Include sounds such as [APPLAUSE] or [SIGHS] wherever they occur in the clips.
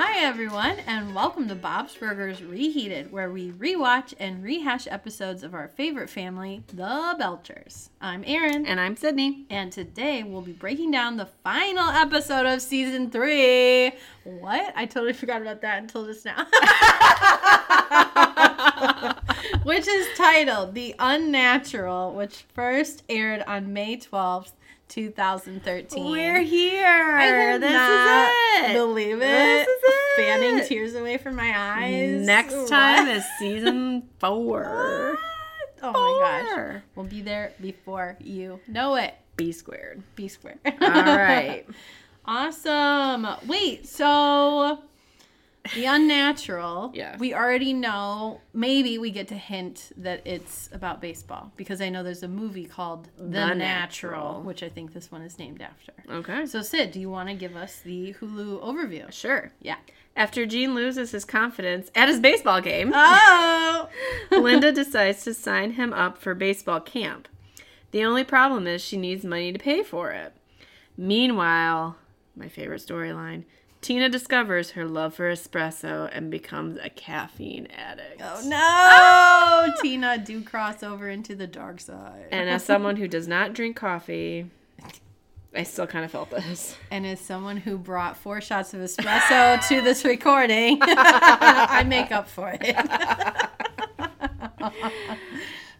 Hi, everyone, and welcome to Bob's Burgers Reheated, where we rewatch and rehash episodes of our favorite family, the Belchers. I'm Erin, And I'm Sydney. and today we'll be breaking down the final episode of season three. What? I totally forgot about that until just now. [LAUGHS] which is titled The Unnatural, which first aired on May 12th, 2013. We're here. I hear this is it. Believe it. This is it. Fanning tears away from my eyes. Next time is season [LAUGHS] four. What? Oh my gosh. We'll be there before you know it. B squared. B squared. All right. [LAUGHS] awesome. Wait, so the unnatural. [LAUGHS] Yeah. We already know. Maybe we get to hint that it's about baseball because I know there's a movie called The, The Natural, Natural. which I think this one is named after. Okay. So Sid, do you want to give us the Hulu overview? Sure. Yeah. After Gene loses his confidence at his baseball game, Oh. [LAUGHS] [LAUGHS] Linda decides to sign him up for baseball camp. The only problem is she needs money to pay for it. Meanwhile, my favorite storyline, Tina discovers her love for espresso and becomes a caffeine addict. Oh [LAUGHS] no! Oh! Tina do cross over into the dark side. And as someone who does not drink coffee, I still kind of felt this. And as someone who brought four shots of espresso [LAUGHS] to this recording, [LAUGHS] I make up for it.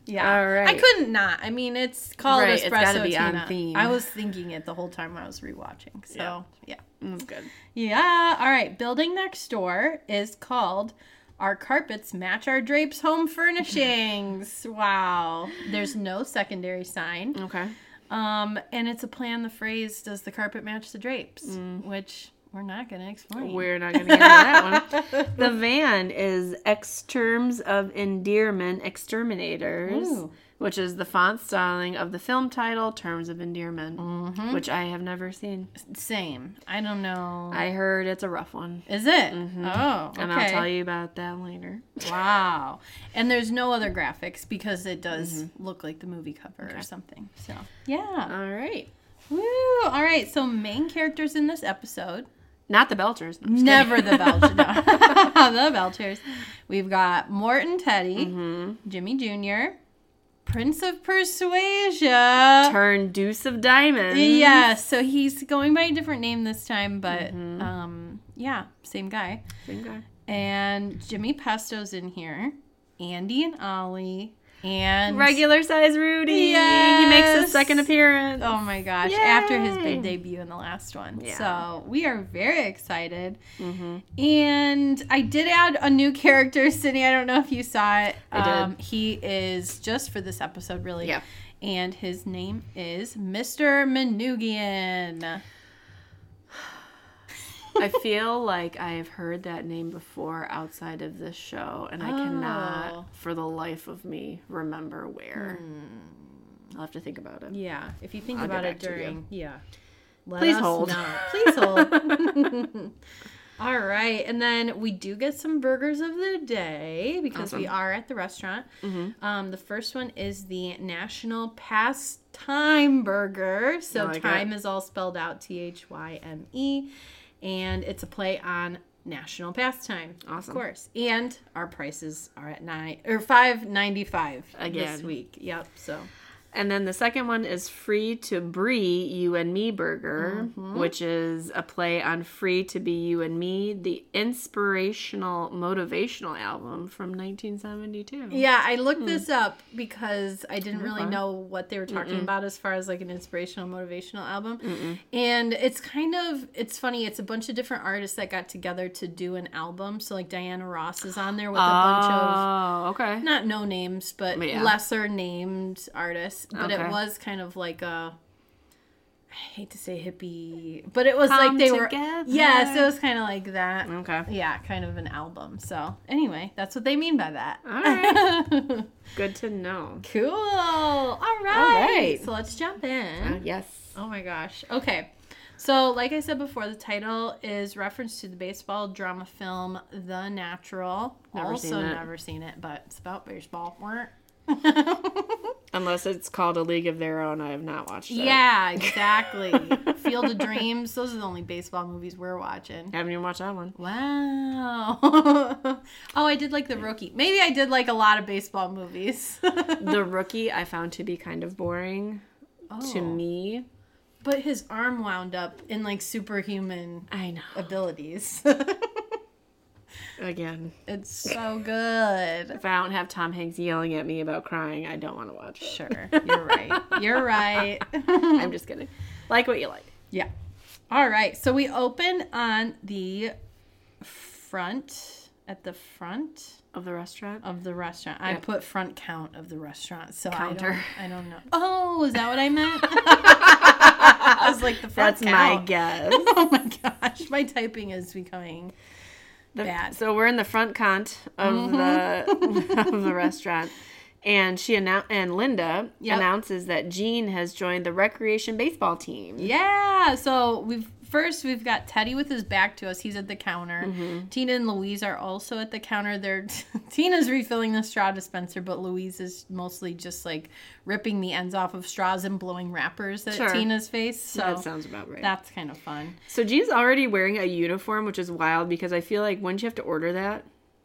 Yeah. All right. I couldn't not. I mean, it's called Right, it's espresso on Tina. theme. I was thinking it the whole time I was rewatching. So, Yeah. yeah. That's good. Yeah. All right. Building next door is called Our Carpets Match Our Drapes Home Furnishings. [LAUGHS] wow. There's no secondary sign. Okay. Um, and it's a play on the phrase, does the carpet match the drapes? Which we're not going to explain. We're not going to get into that one. [LAUGHS] The van is X Terms of Endearment Exterminators, Ooh. which is the font styling of the film title Terms of Endearment, mm-hmm. which I have never seen. Same. I don't know. I heard it's a rough one. Is it? Mm-hmm. Oh, okay. And I'll tell you about that later. Wow. And there's no other graphics because it does mm-hmm. look like the movie cover or something. So, yeah. All right. Woo. All right. So, main characters in this episode Not the Belchers. Just Never the Belchers. No. [LAUGHS] [LAUGHS] the Belchers. We've got Mort and Teddy, Mm-hmm. Jimmy Jr., Prince of Persuasion. Turn Deuce of Diamonds. Yes, so he's going by a different name this time, but Mm-hmm. um, yeah, same guy. Same guy. And Jimmy Pesto's in here, Andy and Ollie, and Regular size Rudy. He makes his second appearance. Oh my gosh! After his big debut in the last one, Yeah. so we are very excited. Mhm. And I did add a new character, [LAUGHS] Sydney. I don't know if you saw it. I did. Um, he is just for this episode, really. Yeah. And his name is Mr. Manugian. I feel like I have heard that name before outside of this show, and I Oh. cannot, for the life of me, remember where. Hmm. I'll have to think about it. Yeah, if you think I'll about it back to you. during, yeah. Let Please hold. know. Please hold. [LAUGHS] [LAUGHS] All right, and then we do get some burgers of the day because we are at the restaurant. Mhm. Um, the first one is the National Pastime Burger. So like time is all spelled out T H Y M E, and it's a play on national pastime, of course. And our prices are at nine or five ninety five this week. Yep. So And then the second one is Free to Brie You and Me Burger, Mm-hmm. which is a play on Free to Be You and Me, the inspirational motivational album from 1972. Yeah, I looked this up because I didn't really know what they were talking about as far as like an inspirational motivational album. And it's kind of it's funny, it's a bunch of different artists that got together to do an album. So like Diana Ross is on there with a bunch of Oh, okay. not no names, but Yeah. lesser named artists. But it was kind of like a I hate to say hippie, but it was Come like they were. Yeah, so it was kind of like that. Okay. Yeah, kind of an album. So anyway, that's what they mean by that. All right. [LAUGHS] Good to know. cool. All right. right. So let's jump in. Uh, yes. Oh my gosh. Okay. So, like I said before, the title is reference to the baseball drama film The Natural. Never also seen it. never seen it, but it's about baseball. [LAUGHS] Unless it's called A League of Their Own, I have not watched it. Yeah, [LAUGHS] exactly. Field of Dreams. Those are the only baseball movies we're watching. Haven't even watched that one. Wow. [LAUGHS] oh, I did like the rookie. Maybe I did like a lot of baseball movies. The Rookie I found to be kind of boring to Oh. me. But his arm wound up in like superhuman I know. abilities. Again, it's so good. if I don't have Tom Hanks yelling at me about crying, I don't want to watch it. Sure. You're right. You're right. [LAUGHS] I'm just kidding. Like what you like. Yeah. All right. So we open on the front, at the front Of the restaurant? of the restaurant. I put front count of the restaurant. So Counter. I don't, I don't know. Oh, is that what I meant? [LAUGHS] I was like the front That's my count. guess. [LAUGHS] Oh my gosh. My typing is becoming The- bad. So we're in the front cont of mm-hmm. the [LAUGHS] of the restaurant, and she annou- and Linda Yep. announces that Gene has joined the recreation baseball team. Yeah. So we've first we've got Teddy with his back to us. He's at the counter. Mm-hmm. Tina and Louise are also at the counter. They're [LAUGHS] Tina's refilling the straw dispenser, but Louise is mostly just like ripping the ends off of straws and blowing wrappers at Sure. Tina's face. So that sounds about right. that's kind of fun. so Gene's already wearing a uniform, which is wild because I feel like wouldn't you have to order that?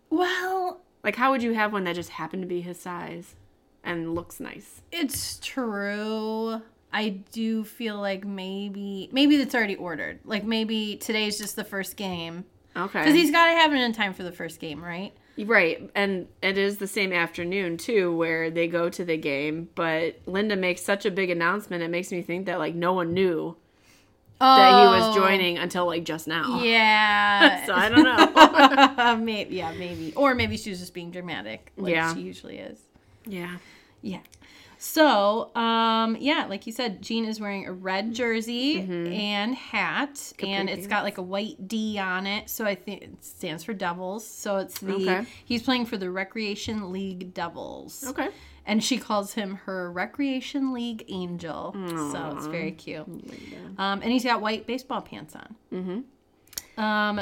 Well, Like, how would you have one that just happened to be his size and looks nice? it's true. I do feel like maybe maybe it's already ordered. Like maybe today's just the first game. Okay. Because he's got to have it in time for the first game, right? Right, and it is the same afternoon too, where they go to the game. But Linda makes such a big announcement; it makes me think that like no one knew that he was Oh. joining until like just now. Yeah. [LAUGHS] So I don't know. [LAUGHS] maybe, yeah, maybe. Or maybe she was just being dramatic, like Yeah. she usually is. yeah, Yeah. So, um, yeah, like you said, Gene is wearing a red jersey and hat, and it's got like a white D on it. So I think it stands for Devils. So it's the Okay. he's playing for the Recreation League Devils. okay. And she calls him her Recreation League Angel. So it's very cute. Um, and he's got white baseball pants on. Mm-hmm. Um,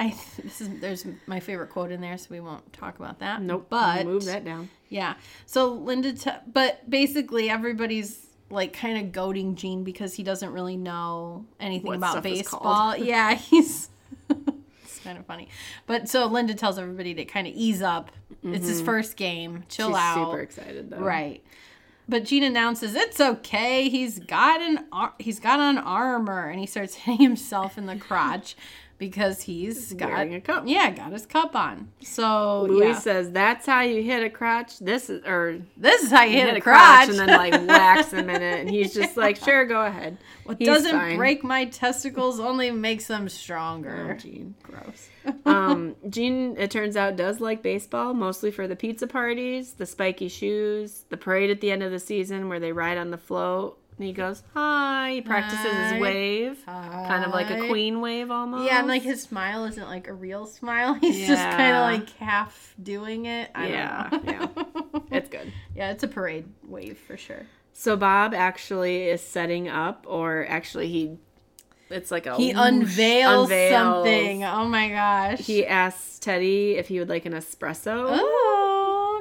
I [LAUGHS] this is there's my favorite quote in there, so we won't talk about that. Nope. But move that down. yeah. So Linda, t- but basically everybody's like kind of goading Gene because he doesn't really know anything What about baseball. [LAUGHS] yeah, he's [LAUGHS] it's kind of funny. But so Linda tells everybody to kind of ease up. It's his first game. Chill Mm-hmm. She's out. super excited though. Right. But Gene announces it's okay. He's got an ar- he's got on armor, and he starts hitting himself in the crotch because he's got Wearing a cup. Yeah, got his cup on. So Louis yeah. says that's how you hit a crotch. This is or this is how you hit, hit a crotch. crotch and then like whacks him in it, and [LAUGHS] he's just like, sure, go ahead. what He's doesn't fine. break my testicles only makes them stronger. Oh, Gene. Gross. [LAUGHS] um, Gene, it turns out, does like baseball, mostly for the pizza parties, the spiky shoes, the parade at the end of the season where they ride on the float. And he goes, hi. He practices Hi. his wave, kind of like a queen wave almost. Yeah, and like his smile isn't like a real smile. [LAUGHS] He's just kind of like half doing it. I Yeah, don't know. [LAUGHS] It's good. yeah, it's a parade wave for sure. So Bob actually is setting up, or actually he, it's like a He unveils, unveils. something. Oh my gosh. He asks Teddy if he would like an espresso. oh,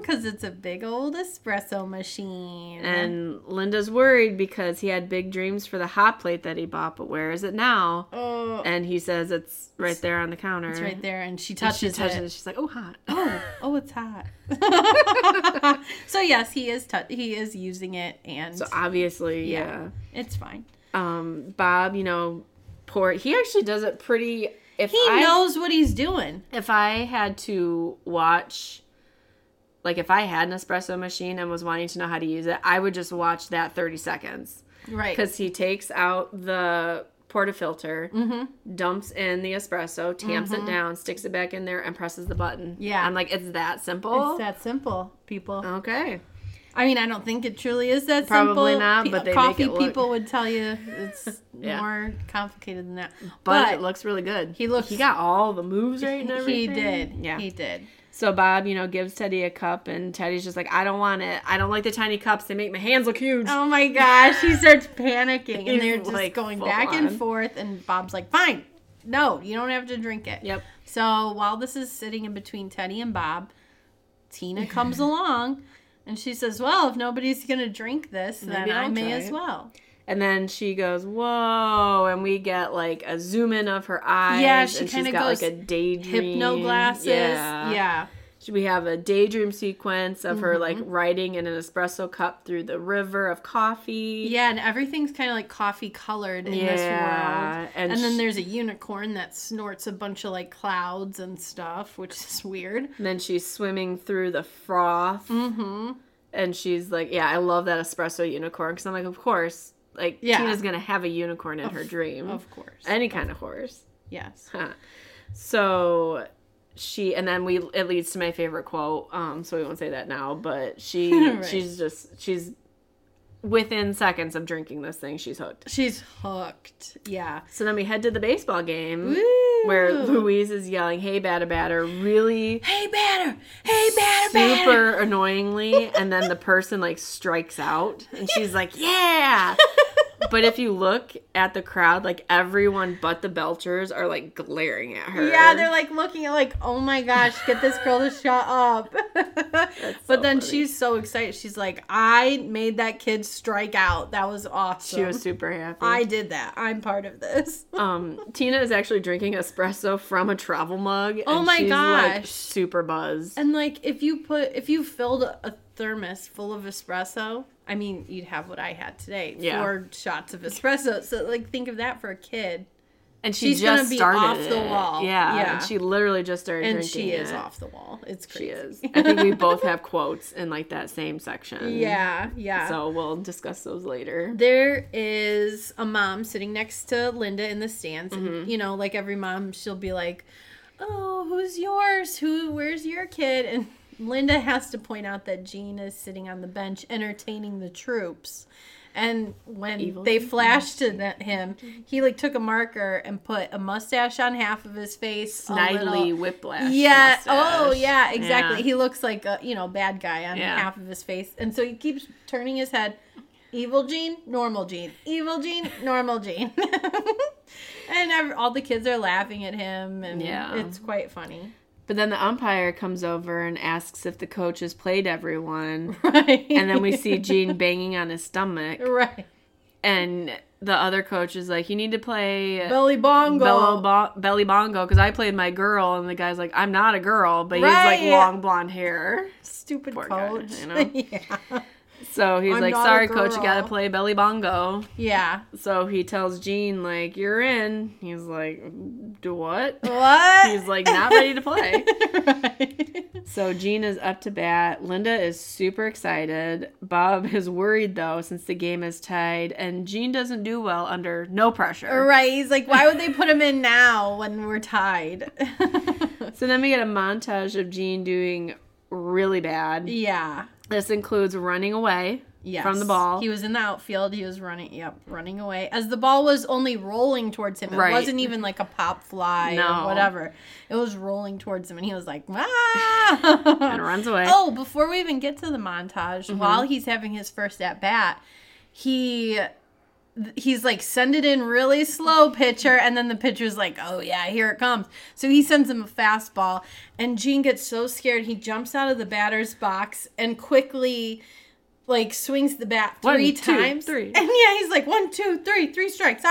because it's a big old espresso machine. And Linda's worried because he had big dreams for the hot plate that he bought, but where is it now? oh, And he says it's right there on the counter. it's right there, and she And touches, she touches it. it. She's like, oh, hot. Oh, [LAUGHS] oh, it's hot. [LAUGHS] so yes, he is. tou he is using it, and So obviously, Yeah. yeah. it's fine. Um, Bob, you know, poor. He actually does it pretty. If He I, knows what he's doing. if I had to watch, like if I had an espresso machine and was wanting to know how to use it, I would just watch that 30 seconds. Right. Because he takes out the portafilter, Mm-hmm. dumps in the espresso, tamps it down, sticks it back in there, and presses the button. Yeah. I'm like, it's that simple? It's that simple, people. okay. I mean, I don't think it truly is that simple. Probably simple. not, but they make coffee it look- people would tell you it's [LAUGHS] Yeah. more complicated than that. But, it looks really good. he looks- He got all the moves right and everything. he did. Yeah. he did. So Bob, you know, gives Teddy a cup, and Teddy's just like, I don't want it. I don't like the tiny cups. They make my hands look huge. Oh my gosh, he starts panicking, and they're just like, going back and forth. And Bob's like, "Fine, no, you don't have to drink it." Yep. So while this is sitting in between Teddy and Bob, Tina comes [LAUGHS] along. And she says, "Well, if nobody's gonna drink this, then I I'll may as it." Well." And then she goes, "Whoa!" And we get like a zoom in of her eyes. Yeah, she kinda got goes like a daydream. Hypno glasses. Yeah. yeah. We have a daydream sequence of her like Mm-hmm. riding in an espresso cup through the river of coffee. Yeah, and everything's kind of like coffee colored in this Yeah, world. and And, then sh- there's a unicorn that snorts a bunch of like clouds and stuff, which is [LAUGHS] weird. And then she's swimming through the froth. Mm-hmm. And she's like, yeah, I love that espresso unicorn because I'm like, of course, like Yeah. Tina's gonna have a unicorn in her dream, Of course. any kind of horse. yes. Huh. So she and then we it leads to my favorite quote. Um, so we won't say that now, but she [LAUGHS] Right. she's just she's within seconds of drinking this thing, she's hooked. She's hooked. Yeah. So then we head to the baseball game Woo! where Louise is yelling, "Hey, batter, batter!" Really Hey, batter! Hey, batter, batter! super annoyingly, and then the person like strikes out, and she's like, "Yeah." [LAUGHS] But if you look at the crowd, like everyone but the Belchers are like glaring at her. Yeah, they're like looking at like, oh my gosh, get this girl to shut up. [LAUGHS] but so then funny. she's so excited. She's like, I made that kid strike out. That was awesome. She was super happy. I did that. I'm part of this. [LAUGHS] um, Tina is actually drinking espresso from a travel mug. Oh my she's, Like, gosh. super buzz. And like, if you put, if you filled a thermos full of espresso, I mean, you'd have what I had today. Yeah. Four shots of espresso. So like, think of that for a kid. And she she's just gonna be started off the it. wall. Yeah, Yeah. and she literally just started And drinking she is it. off the wall. It's crazy. She is. I think we both have [LAUGHS] quotes in like that same section. yeah, yeah. So we'll discuss those later. There is a mom sitting next to Linda in the stands. And, Mm-hmm. you know, like every mom, she'll be like, "Oh, who's yours? Who? Where's your kid?" And Linda has to point out that Gene is sitting on the bench entertaining the troops. And when Evil they flashed to that, him, he like took a marker and put a mustache on half of his face. Snidely whiplash. yeah. Oh, yeah. Exactly. Yeah. He looks like a you know bad guy on Yeah. half of his face, and so he keeps turning his head. Evil Gene, normal Gene. Evil Gene, normal Gene. [LAUGHS] and all the kids are laughing at him, and Yeah. it's quite funny. But then the umpire comes over and asks if the coach has played everyone. [LAUGHS] Right. And then we see Gene banging on his stomach. right. And the other coach is like, You need to play Belly bongo. bello bo- belly bongo because I played my girl. And the guy's like, I'm not a girl, but he's Right. like long blonde hair. Stupid Poor guy, coach. you [LAUGHS] know? yeah. So he's I'm like, Sorry, coach, you gotta play belly bongo. Yeah. So he tells Gene, like, You're in. He's like, Do what? What? He's like, Not ready to play. [LAUGHS] right. So Gene is up to bat. Linda is super excited. Bob is worried though since the game is tied, and Gene doesn't do well under no pressure. Right. He's like, why would they put him in [LAUGHS] now when we're tied? So then we get a montage of Gene doing really bad. yeah. This includes running away Yes. from the ball. He was in the outfield. He was running, yep, running away. As the ball was only rolling towards him. It Right. wasn't even like a pop fly No. or whatever. It was rolling towards him and he was like, ah! [LAUGHS] and runs away. Oh, before we even get to the montage, Mm-hmm. while he's having his first at bat, he he's like send it in really slow pitcher. And then the pitcher's like oh yeah here it comes. So he sends him a fastball and gene gets so scared he jumps out of the batter's box and quickly like swings the bat One, three two, times. three. and yeah he's like one two three three strikes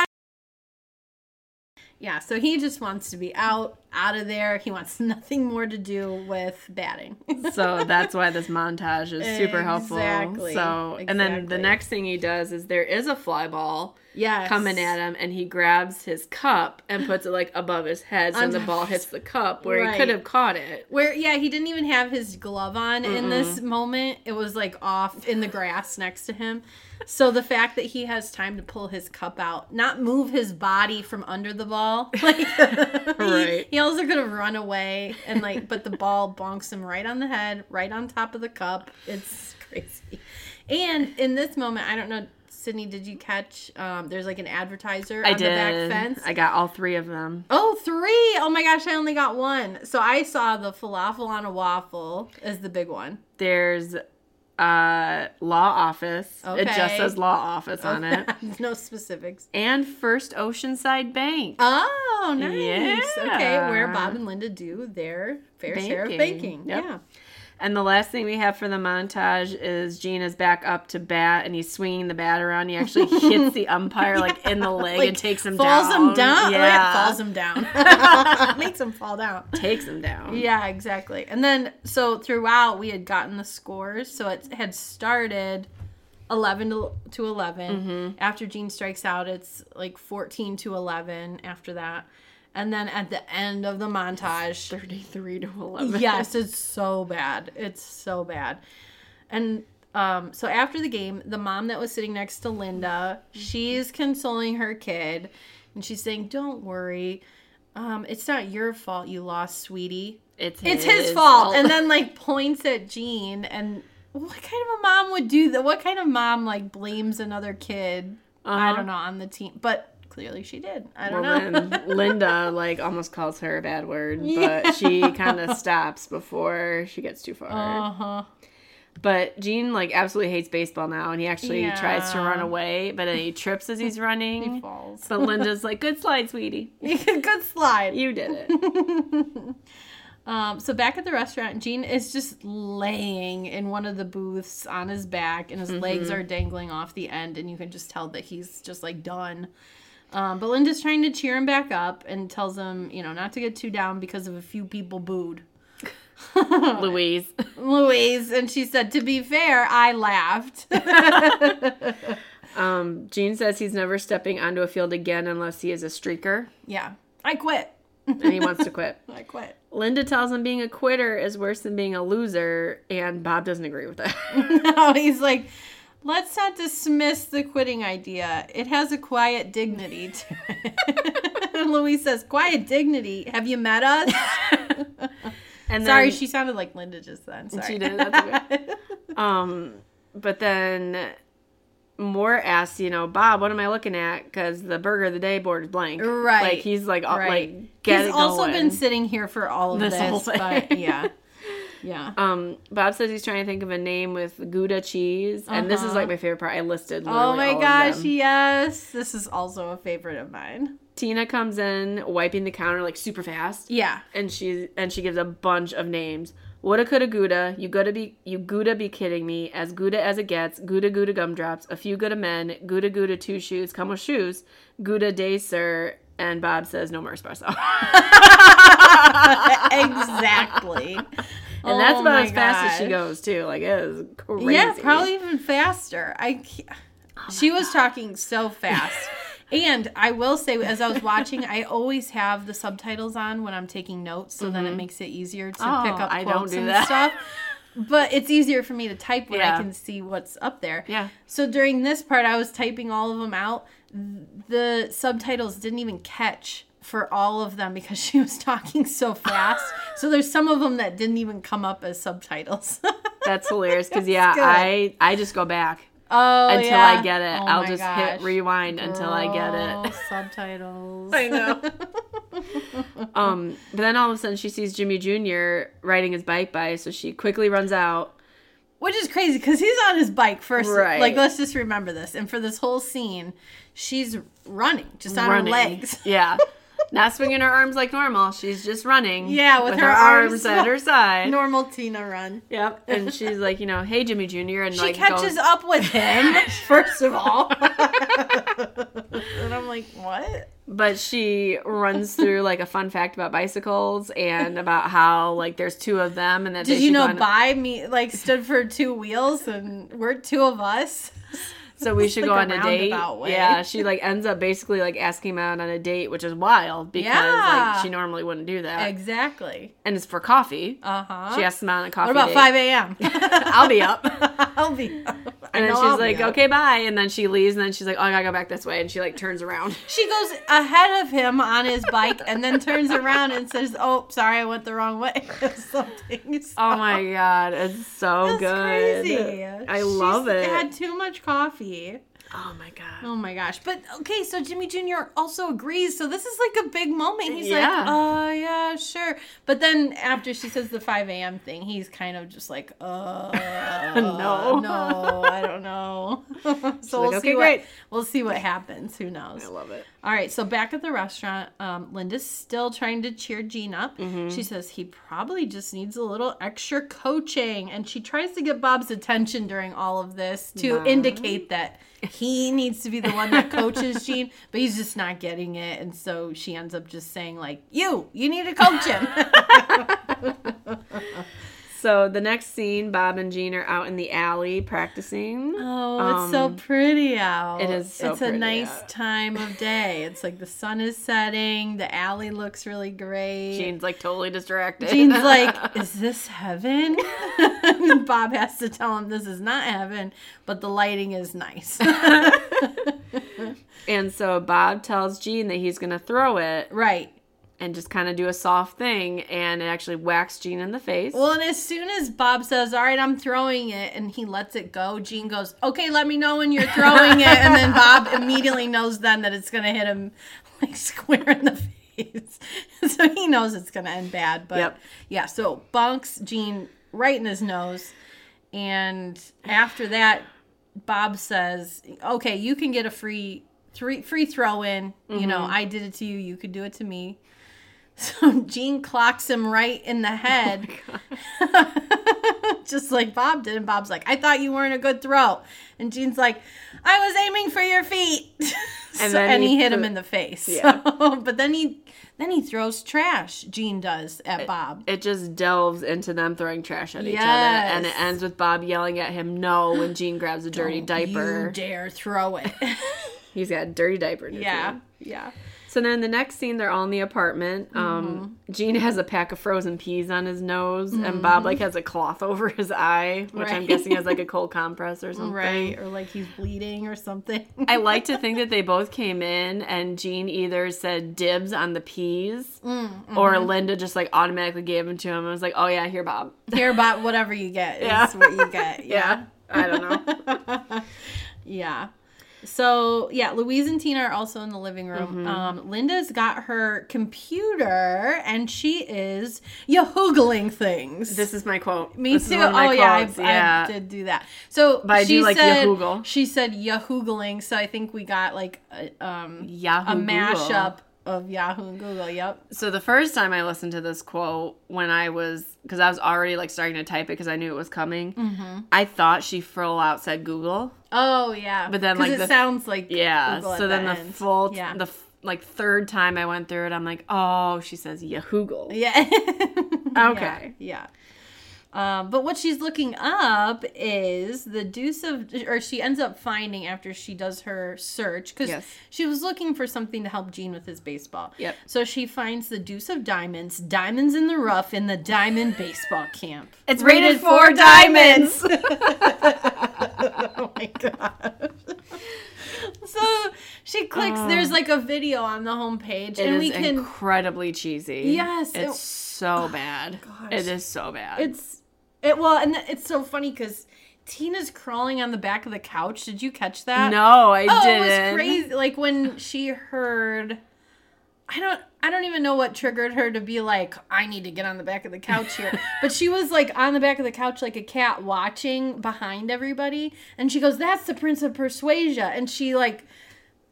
yeah so he just wants to be out out of there. He wants [LAUGHS] nothing more to do with batting. [LAUGHS] So that's why this montage is super helpful. Exactly, So and then the next thing he does is there is a fly ball yes coming at him and he grabs his cup and puts it like above his head so the ball [LAUGHS] hits the cup where Right. he could have caught it. Where yeah, he didn't even have his glove on in this moment. It was like off in the grass next to him. So the fact that he has time to pull his cup out, not move his body from under the ball, [LAUGHS] like Right. he, he also could have run away and like, but the ball bonks him right on the head, right on top of the cup. It's crazy. And in this moment, I don't know, Sydney, did you catch? Um, there's like an advertiser I on the back fence. I got all three of them. Oh, three! Oh my gosh, I only got one. So I saw the falafel on a waffle is the big one. There's uh law office. Okay. It just says law office on it. [LAUGHS] no specifics. And First Oceanside Bank. Oh, nice. Yeah. Okay, where Bob and Linda do their fair share of Banking. banking. Yep. Yeah. And the last thing we have for the montage is Gene is back up to bat and he's swinging the bat around. He actually [LAUGHS] hits the umpire like in the leg Like, and takes him down. falls down. him down. Yeah, Yeah, falls him down. [LAUGHS] [LAUGHS] Makes him fall down. takes him down. Yeah, exactly. And then so throughout we had gotten the scores. So it had started 11 to, to 11. Mm-hmm. After Gene strikes out, it's like 14 to 11 after that. And then at the end of the montage, Thirty-three to eleven. yes, it's so bad. It's so bad. And um, so after the game, the mom that was sitting next to Linda, she's consoling her kid, and she's saying, "Don't worry, um, it's not your fault you lost, sweetie. It's It's his fault." And then [LAUGHS] like points at Gene, and what kind of a mom would do that? What kind of mom like blames another kid? I Uh-huh. don't know on the team, but clearly she did. I don't well, know. [LAUGHS] Linda like almost calls her a bad word, Yeah. but she kind of stops before she gets too far. Uh huh. But Gene like absolutely hates baseball now, and he actually tries to run away, but then he trips as he's running. He falls. But Linda's like, "Good slide, sweetie. [LAUGHS] Good slide. You did it." [LAUGHS] Um, so back at the restaurant, Gene is just laying in one of the booths on his back, and his legs are dangling off the end, and you can just tell that he's just like done. Um, but Linda's trying to cheer him back up and tells him, you know, not to get too down because of a few people booed. [LAUGHS] Louise. [LAUGHS] Louise, and she said, to be fair, I laughed. [LAUGHS] Um, Gene says he's never stepping onto a field again unless he is a streaker, yeah, I quit. and he wants to quit. I quit. Linda tells him being a quitter is worse than being a loser, and Bob doesn't agree with that. no, he's like, let's not dismiss the quitting idea. It has a quiet dignity to it. [LAUGHS] and Louise says, quiet dignity. Have you met us? [LAUGHS] And Sorry, then- she sounded like Linda just then. Sorry. She did. That's okay. [LAUGHS] um, but then Moore asks, you know, Bob, what am I looking at? Because the burger of the day board is blank. Right. Like he's like, all- right. like get he's also going. been sitting here for all of This this, but yeah. Yeah. Um, Bob says he's trying to think of a name with Gouda cheese, and this is Uh-huh. like my favorite part. I listed. Oh my gosh, yes. This is also a favorite of mine. Tina comes in, wiping the counter like super fast, Yeah. and she and she gives a bunch of names. Woulda, coulda, Gouda. You gotta be, you Gouda be kidding me. As Gouda as it gets. Gouda, Gouda gumdrops. A few Gouda men. Gouda, Gouda two shoes. Come with shoes. Gouda day, sir. And Bob says no more espresso. [LAUGHS] exactly. [LAUGHS] And that's Oh about as fast as she goes too. Like it is crazy. Yeah, probably even faster. I Oh she was talking so fast. [LAUGHS] and I will say as I was watching, I always have the subtitles on when I'm taking notes so then it mm-hmm. makes it easier to Oh, pick up I don't quotes do and that. stuff. [LAUGHS] But it's easier for me to type when Yeah. I can see what's up there. Yeah. So during this part I was typing all of them out. The subtitles didn't even catch for all of them because [LAUGHS] she was talking so fast. so there's some of them that didn't even come up as subtitles. [LAUGHS] That's hilarious because yeah, good. I I just go back Oh, until yeah. I get it. Oh I'll just gosh. hit rewind until I get it. [LAUGHS] Subtitles. I know. Um, but then all of a sudden she sees Jimmy Jr. riding his bike by, so she quickly runs out. Which is crazy because he's on his bike first. Right. Like, let's just remember this. And for this whole scene, she's running just on running. her legs. Yeah. Not swinging her arms like normal. She's just running. Yeah, with her arms at her [LAUGHS] side. Normal Tina run. Yep. And [LAUGHS] she's like, you know, hey Jimmy Jr. And She like catches goes, up with him, [LAUGHS] first of all. and I'm like, what? but she runs through like a fun fact about bicycles and about how like there's two of them and that Did you know by me like stood for two wheels and we're two of us? So we should like go on a date. way. Yeah, she like ends up basically like asking him out on a date, which is wild because Yeah. like she normally wouldn't do that. Exactly. and it's for coffee. Uh huh. She asks him out on a coffee What about date. 5 a.m.? [LAUGHS] I'll be up. [LAUGHS] I'll be. I And then she's I'll like, okay, bye. And then she leaves, and then she's like, oh, I gotta go back this way. And she like turns around. [LAUGHS] She goes ahead of him on his bike and then turns around and says, "Oh, sorry, I went the wrong way." Something. Oh my god, it's so good. crazy. I love it. Had too much coffee. Oh my god. Oh my gosh! But okay, so Jimmy Jr. also agrees. So this is like a big moment. He's Yeah. like, oh yeah, sure." But then after she says the 5 a.m. thing, he's kind of just like, "Uh, [LAUGHS] No. no, I don't know." [LAUGHS] so like, we'll "Okay, see what great." we'll see what happens. Who knows? I love it. All right, so back at the restaurant, um, Linda's still trying to cheer Gene up. She says he probably just needs a little extra coaching, and she tries to get Bob's attention during all of this to indicate that he needs to be the one that coaches [LAUGHS] Gene, but he's just not getting it, and so she ends up just saying like, "You, you need to coach him." [LAUGHS] So the next scene, Bob and Gene are out in the alley practicing. Oh, it's so um, pretty out. it is so It's a nice out. time of day. It's like the sun is setting. The alley looks really great. Gene's like totally distracted. Gene's [LAUGHS] like, "Is this heaven?" [LAUGHS] Bob has to tell him this is not heaven, but the lighting is nice. [LAUGHS] and so Bob tells Gene that he's gonna throw it right. And just kind of do a soft thing, and it actually whacks Gene in the face. Well, and as soon as Bob says, "All right, I'm throwing it," and he lets it go, Gene goes, "Okay, let me know when you're throwing it," and then Bob [LAUGHS] immediately knows then that it's gonna hit him like [LAUGHS] square in the face, [LAUGHS] so he knows it's gonna end bad. But Yep. yeah, so bunks Gene right in his nose, and after that, Bob says, "Okay, you can get a free." Three, free throw in. You know, mm-hmm. I did it to you. You could do it to me. So Gene clocks him right in the head, [LAUGHS] just like Bob did. And Bob's like, I thought you weren't a good throw. And Gene's like, I was aiming for your feet. [LAUGHS] And So- and he he, hit him in the face. Yeah. [LAUGHS] So- but then he then he throws trash. Gene does at Bob. it just delves into them throwing trash at each other, and it ends with Bob yelling at him "No" when Gene grabs a dirty You diaper. dare throw it? He's got a dirty diaper. Yeah, hand. yeah. So then the next scene, they're all in the apartment. Um, Mm-hmm. Gene has a pack of frozen peas on his nose, and Bob like has a cloth [LAUGHS] over his eye, which I'm guessing is like a cold compress or something. Right, or like he's bleeding or something. I like to [LAUGHS] think that they both came in, and Gene either said dibs on the peas, Mm, or mm-hmm. Linda just like automatically gave them to him. I was like, "Oh yeah, here, Bob." Here, Bob, whatever you get is [LAUGHS] Yeah. what you get. Yeah, I don't know. Yeah. So yeah, Louise and Tina are also in the living room. Mm-hmm. Um, Linda's got her computer and she is yahoogling things. this is my quote. Me This too. one of my Oh yeah, I, yeah. I did do that. So But I she do like said Yahoogle. she said yahoogling. So I think we got like a, um Yahoo a mashup of Yahoo and Google. Yep. So the first time I listened to this quote when I was because I was already like starting to type it because I knew it was coming. Mm-hmm. I thought she full out said Google. Oh yeah. But then like, it the- sounds like Yeah. Google so then the end. full yeah. the like third time I went through it, I'm like, oh, she says Yahoogle. [LAUGHS] Yeah. Okay. Yeah. yeah. Um, but what she's looking up is the deuce of, or she ends up finding after she does her search, because Yes. she was looking for something to help Gene with his baseball. Yep. So she finds the deuce of diamonds, diamonds in the rough in the diamond baseball camp. It's rated for diamonds. [LAUGHS] oh my god. so she clicks. there's like a video on the homepage, It and is we can. incredibly cheesy. Yes, It's it- so bad. gosh. It is so bad. It's it well, and it's so funny because Tina's crawling on the back of the couch. Did you catch that? no, I Oh, didn't. it was crazy. Like when she heard, I don't, I don't even know what triggered her to be like, I need to get on the back of the couch here. [LAUGHS] but she was like on the back of the couch like a cat, watching behind everybody, and she goes, "That's the Prince of Persuasia," and she like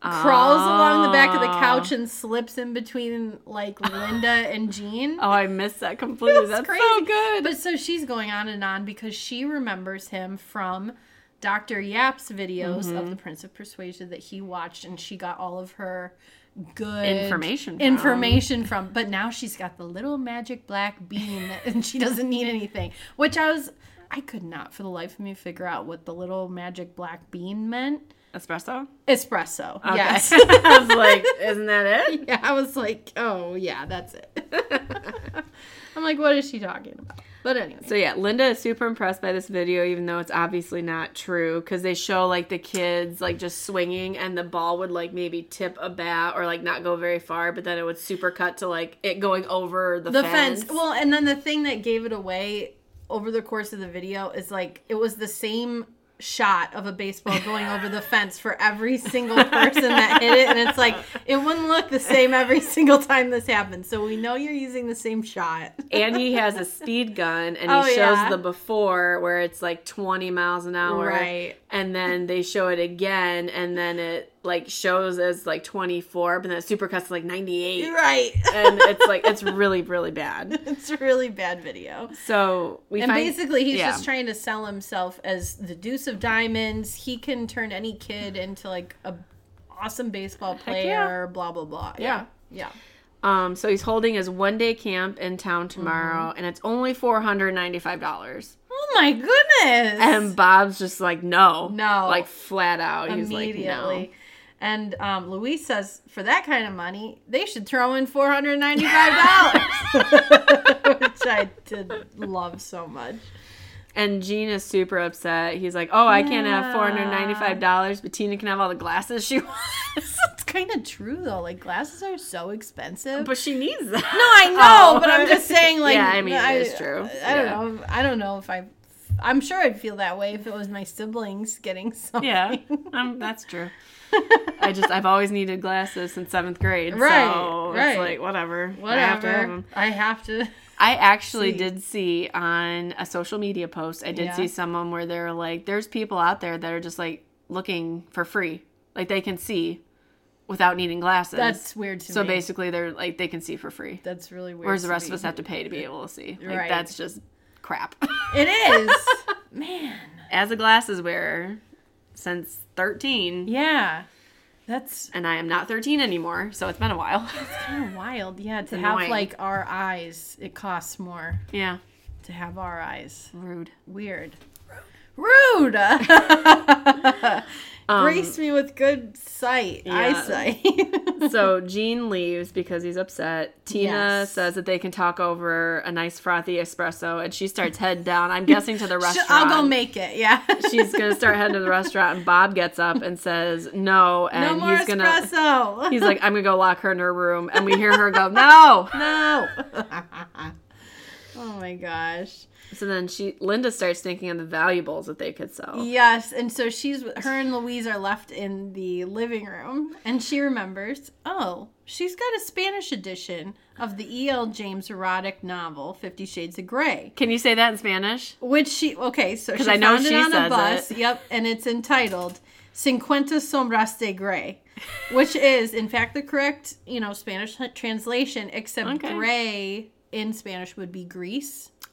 crawls along the back of the Ah. couch and slips in between like [LAUGHS] Linda and Gene. Oh, I missed that completely. That's crazy. so good. But so she's going on and on because she remembers him from Dr. Yap's videos Mm-hmm. of the Prince of Persuasion that he watched, and she got all of her good Information from. information from. But now she's got the little magic black bean, [LAUGHS] and she doesn't need anything. Which I was, I could not for the life of me figure out what the little magic black bean meant. Espresso? Espresso. Okay. Yes. [LAUGHS] I was like, isn't that it? [LAUGHS] yeah, I was like, oh yeah, that's it. [LAUGHS] I'm like, what is she talking about? But anyway. So yeah, Linda is super impressed by this video, even though it's obviously not true, because they show like the kids like just swinging, and the ball would like maybe tip a bat or like not go very far, but then it would super cut to like it going over the, the fence. fence. Well, and then the thing that gave it away over the course of the video is like it was the same shot of a baseball going over the fence for every single person that hit it and it's like it wouldn't look the same every single time this happened so we know you're using the same shot and he has a speed gun, and he Oh, shows yeah. the before where it's like 20 miles an hour, Right. And then they show it again, and then it like shows as like 24, but then supercuts like 98. Right. And it's like it's [LAUGHS] really really bad. it's a really bad video. So we And find, basically, he's yeah. just trying to sell himself as the Deuce of Diamonds. He can turn any kid into like a awesome baseball player. Blah blah blah. Yeah. Yeah. Um, so he's holding his one day camp in town tomorrow, Mm-hmm. and it's only four hundred ninety five dollars. Oh my goodness. And Bob's just like, no, No. like flat out. He's like, no. And um, Luis says, for that kind of money, they should throw in four hundred ninety-five dollars, [LAUGHS] which I did love so much. And Gene is super upset. He's like, oh, I can't have four hundred ninety five dollars, but Tina can have all the glasses she [LAUGHS] wants. It's kind of true though. Like glasses are so expensive. but she needs them. no, I [LAUGHS] know, Oh. but I'm just saying. Like, Yeah, I mean, it I, is true. I don't know. I don't know if I. I'm sure I'd feel that way if it was my siblings getting something. Yeah, um, that's true. I just I've always needed glasses since seventh grade. Right, so right. It's like whatever. Whatever. I have to have. I have to. I actually See. did see on a social media post. I did Yeah. see someone where they're like, "There's people out there that are just like looking for free, like they can see without needing glasses." That's weird to so me. basically, they're like they can see for free, That's really weird. whereas the rest me. of us have to pay to be able to see. Like Right. that's just crap. It is. [LAUGHS] Man. As a glasses wearer since 13, Yeah. That's and I am not 13 anymore, so it's been a while. [LAUGHS] It's kind of wild. Yeah, to have annoying. like our eyes, it costs more yeah, to have our eyes. rude. Weird. Rude. [LAUGHS] [LAUGHS] Um, Grace me with good sight, yeah. eyesight. [LAUGHS] so Gene leaves because he's upset. Tina Yes. says that they can talk over a nice frothy espresso, and she starts head down. I'm guessing to the [LAUGHS] restaurant. I'll go make it. Yeah. [LAUGHS] She's gonna start heading to the restaurant, and Bob gets up and says no, and no he's gonna. espresso. He's like, I'm gonna go lock her in her room, and we hear her go, no. no. oh my gosh. So then she, Linda starts thinking of the valuables that they could sell. Yes, and so she's her and Louise are left in the living room, and she remembers, oh, she's got a Spanish edition of the E.L. James erotic novel Fifty Shades of Grey, Can you say that in Spanish? which she okay, so she I know found she it on a bus. it. Yep, and it's entitled Cincuenta Sombras de Grey, which [LAUGHS] is in fact the correct you know Spanish translation, except Okay. gray in Spanish would be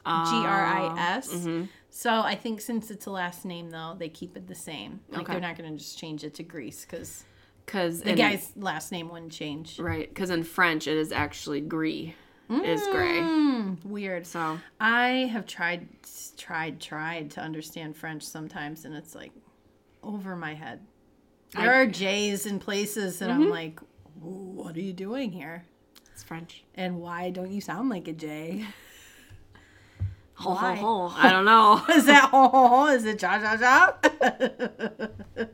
G R I S. Mm-hmm. So I think since it's a last name, though, they keep it the same. Like Okay. they're not going to just change it to Greece because Because the guy's last name wouldn't change. right, because in French it is actually gris, is gray. Hmm, weird. So I have tried, tried, tried to understand French sometimes, and it's like over my head. There I- are J's in places that I'm like, what are you doing here? it's French. And why don't you sound like a J? Ho, ho, ho. I don't know. [LAUGHS] Is that ho ho ho? Is it cha cha cha? [LAUGHS]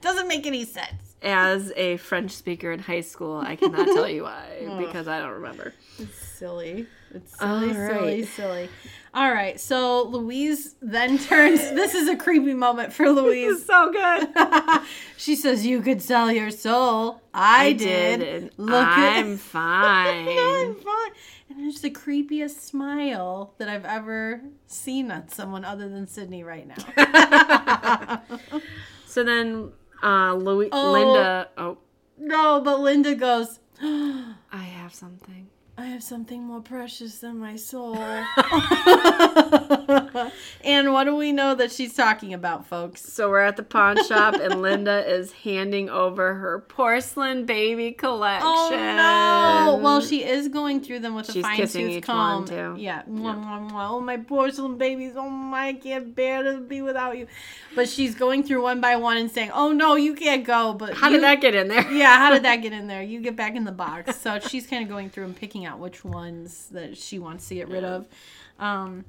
Doesn't make any sense. As a French speaker in high school, I cannot tell you why [LAUGHS] because I don't remember. It's silly. It's silly, silly, right. silly. All right. So Louise then [LAUGHS] turns. this is a creepy moment for [LAUGHS] Louise. so good. she says, "You could sell your soul. I, did. and Look I'm at- fine. I'm fine." And it's the creepiest smile that I've ever seen on someone other than Sydney right now. So then, uh, Louis, Oh. Linda. Oh, no, but Linda goes. [GASPS] I have something. I have something more precious than my soul. [LAUGHS] and what do we know that she's talking about, folks? So we're at the pawn shop, and Linda is handing over her porcelain baby collection. Oh no! Well, she is going through them with a fine tooth comb. one. Yeah. Mwah. Oh my porcelain babies! Oh my, I can't bear to be without you. But she's going through one by one and saying, "Oh no, you can't go." But How you- did that get in there? Yeah, how did that get in there? You get back in the box. So she's kind of going through and picking out which ones that she wants to get rid of. Um,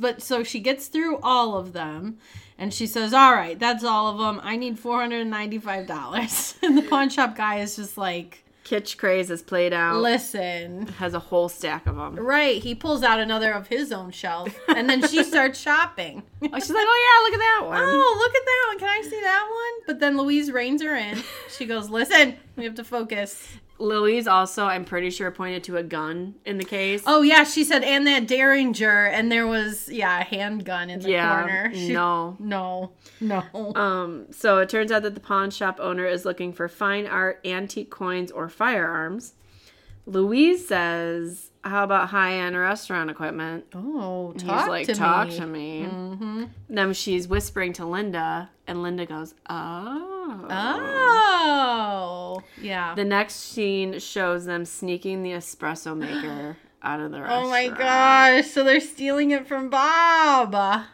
but so she gets through all of them and she says, All right, that's all of them. I need $495. [LAUGHS] And the pawn shop guy is just like, Kitsch Craze is played out. Listen. has a whole stack of them. Right. He pulls out another of his own shelf and then she [LAUGHS] starts shopping. Oh, she's like, oh yeah, look at that one. Oh, look at that one. Can I see that one? But then Louise reins her in. She goes, Listen, We have to focus. Louise also, I'm pretty sure, pointed to a gun in the case. Oh yeah, she said, and that Derringer, and there was yeah a handgun in the Yeah, corner. [LAUGHS] She- no. no, no. Um, so it turns out that the pawn shop owner is looking for fine art, antique coins, or firearms. Louise says, "How about high-end restaurant equipment?" oh, talk He's like, to "Talk me. to me." Mm-hmm. Then she's whispering to Linda, and Linda goes, "Oh." Oh, yeah. The next scene shows them sneaking the espresso maker [GASPS] out of the restaurant. Oh my gosh! So they're stealing it from Bob.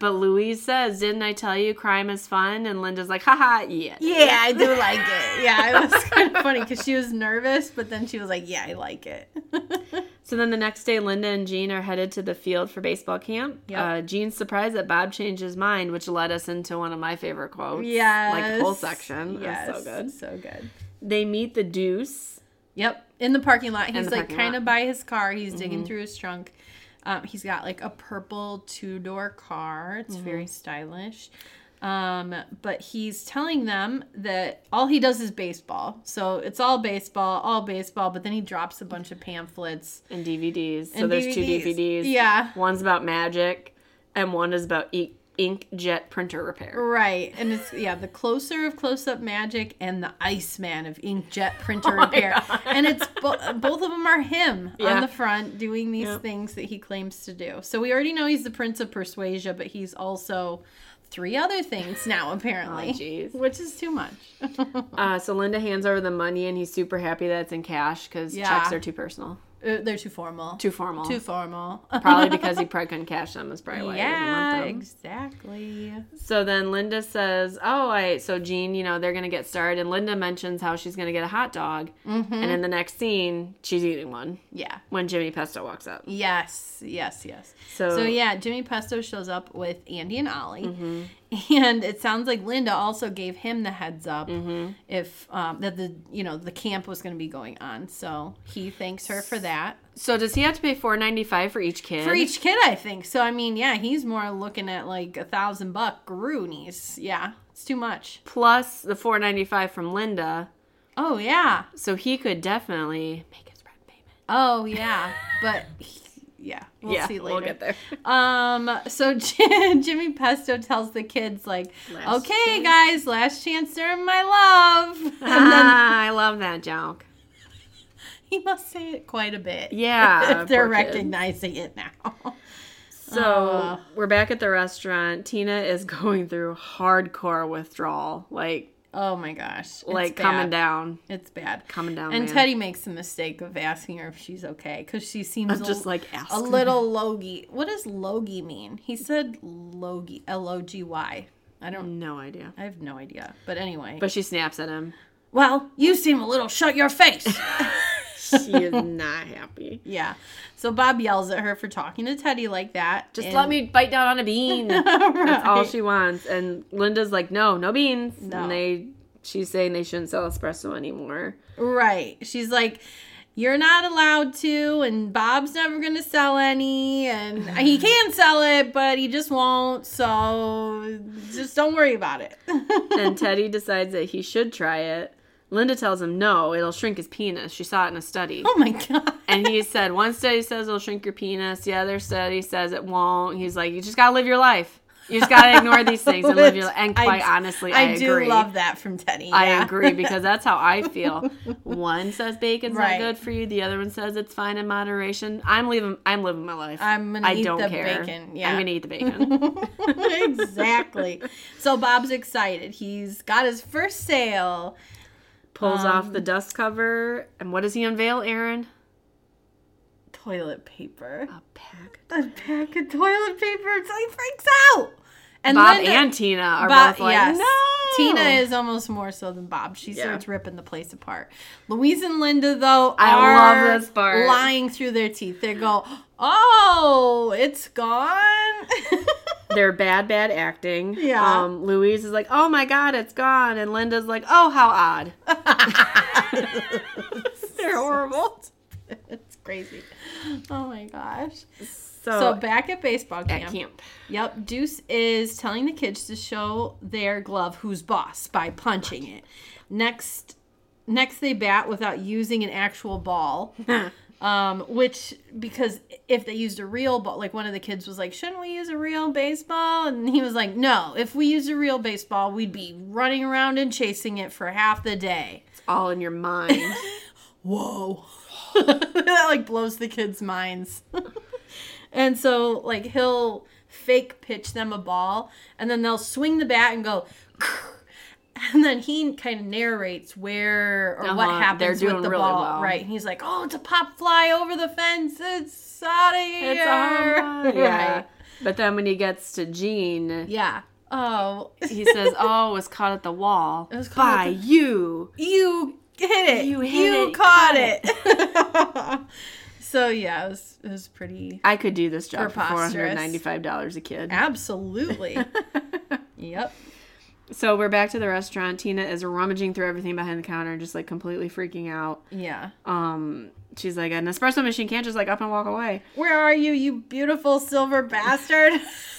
That's not good. But Louise says, "Didn't I tell you crime is fun?" And Linda's like, "Haha, yeah." Yeah, I do like it. [LAUGHS] Yeah, it was kind of funny because she was nervous, but then she was like, "Yeah, I like it." [LAUGHS] So then the next day, Linda and Gene are headed to the field for baseball camp. Yep. Uh, Gene's surprised that Bob changed his mind, which led us into one of my favorite quotes. Yeah. Like whole section. Yes, so good. so good. They meet the Deuce. Yep, in the parking lot. He's like kind lot. of by his car. He's digging through his trunk. Um, he's got like a purple two door car. It's very stylish. Um, but he's telling them that all he does is baseball. So it's all baseball, all baseball. But then he drops a bunch of pamphlets. and DVDs. So And there's two DVDs. DVDs. Yeah. One's about magic, and one is about e- inkjet printer repair. Right. And it's, yeah, the closer of close up magic and the Iceman of inkjet printer [LAUGHS] Oh repair. And it's bo- both of them are him Yeah. on the front doing these Yep. things that he claims to do. So we already know he's the Prince of Persuasion, but he's also three other things now, [LAUGHS] apparently. Oh, jeez. which is too much. [LAUGHS] Uh, so Linda hands over the money, and he's super happy that it's in cash because Yeah. checks are too personal, Uh, They're too formal. too formal. Too formal. [LAUGHS] probably because he probably couldn't cash them. Is probably why he doesn't yeah, want them. exactly. So then Linda says, "Oh, I so Gene, you know they're gonna get started." And Linda mentions how she's gonna get a hot dog, Mm-hmm. and in the next scene, she's eating one Yeah. when Jimmy Pesto walks up. Yes, yes, yes. So, So yeah, Jimmy Pesto shows up with Andy and Ollie, Mm-hmm. [LAUGHS] and it sounds like Linda also gave him the heads up Mm-hmm. if um, that the you know the camp was going to be going on. So he thanks her for that so does he have to pay four ninety five for each kid? for each kid. I think so. I mean, yeah, he's more looking at like a thousand buck Roonies. Yeah, it's too much. plus the four ninety five from Linda, Oh yeah. so he could definitely make his rent payment. Oh yeah. but he- yeah, we'll yeah, see later. we'll get there. [LAUGHS] Um, so [LAUGHS] Jimmy Pesto tells the kids like, Last "Okay, guys, last chance to earn my love." [LAUGHS] And then Ah, I love that joke. he must say it quite a bit. Yeah, if they're poor kid. recognizing it now. So Uh. we're back at the restaurant. Tina is going through hardcore withdrawal, like Oh my gosh, it's like bad. coming down, It's bad. coming down. And man. Teddy makes the mistake of asking her if she's okay because she seems I'm a- just like a little logy. What does logy mean? He said logy, L O G Y. I don't. No idea. I have no idea. But anyway. But she snaps at him. well, you seem a little shut your face. [LAUGHS] She is [LAUGHS] not happy. Yeah. So Bob yells at her for talking to Teddy like that. Just and- let me bite down on a bean. [LAUGHS] That's all she wants. And Linda's like, no, no beans. No. And they, she's saying they shouldn't sell espresso anymore. Right. She's like, you're not allowed to, and Bob's never going to sell any, and [SIGHS] he can sell it, but he just won't. So just don't worry about it. and [LAUGHS] Teddy decides that he should try it. Linda tells him, no, it'll shrink his penis. She saw it in a study. oh my God. And he said, one study says it'll shrink your penis. The other study says it won't. He's like, you just gotta live your life. You just gotta ignore these things and live your [LAUGHS] life. And quite d- honestly, I, I, do agree. love that from Teddy. I agree [LAUGHS] because that's how I feel. One says bacon's Right. not good for you. The other one says it's fine in moderation. I'm living. I'm living my life. I'm gonna I eat don't the care. bacon, yeah. I'm gonna eat the [LAUGHS] bacon. exactly. So Bob's excited. He's got his first sale. Pulls off Um, the dust cover, and what does he unveil, Aaron? Toilet paper. A pack. A pack of toilet paper. So he freaks out. And Bob Linda- and Tina are Bob- both like, yes. no. Tina is almost more so than Bob. She Yeah. starts ripping the place apart. Louise and Linda, though, I are love this part. lying through their teeth. They go, "Oh, it's gone." [LAUGHS] They're bad, bad acting. Yeah. Um, Louise is like, oh my god, it's gone, and Linda's like, oh how odd. [LAUGHS] [LAUGHS] They're horrible. it's crazy. Oh my gosh. So, So back at baseball camp. at camp. camp. Yep, Deuce is telling the kids to show their glove who's boss by punching it. Next next they bat without using an actual ball. Um, which because if they used a real ball, like one of the kids was like, "Shouldn't we use a real baseball?" And he was like, "No, if we used a real baseball, we'd be running around and chasing it for half the day." It's all in your mind. [LAUGHS] whoa [LAUGHS] that like blows the kids minds [LAUGHS] and so like he'll fake pitch them a ball and then they'll swing the bat and go [LAUGHS] and then he kind of narrates where or what Uh-huh, happens they're with the really ball well. right and he's like oh it's a pop fly over the fence it's out of here it's run. Yeah. right But then when he gets to Gene, yeah oh he says, [LAUGHS] "Oh, it was caught at the wall it was caught by at you." you hit it You you, it, caught caught it, [LAUGHS] so yeah it was, it was pretty I could do this job for four hundred ninety-five dollars a kid. Absolutely. yep. So we're back to the restaurant. Tina is rummaging through everything behind the counter, just like completely freaking out. Yeah. Um, she's like, an espresso machine can't just like up and walk away. Where are you, you beautiful silver bastard?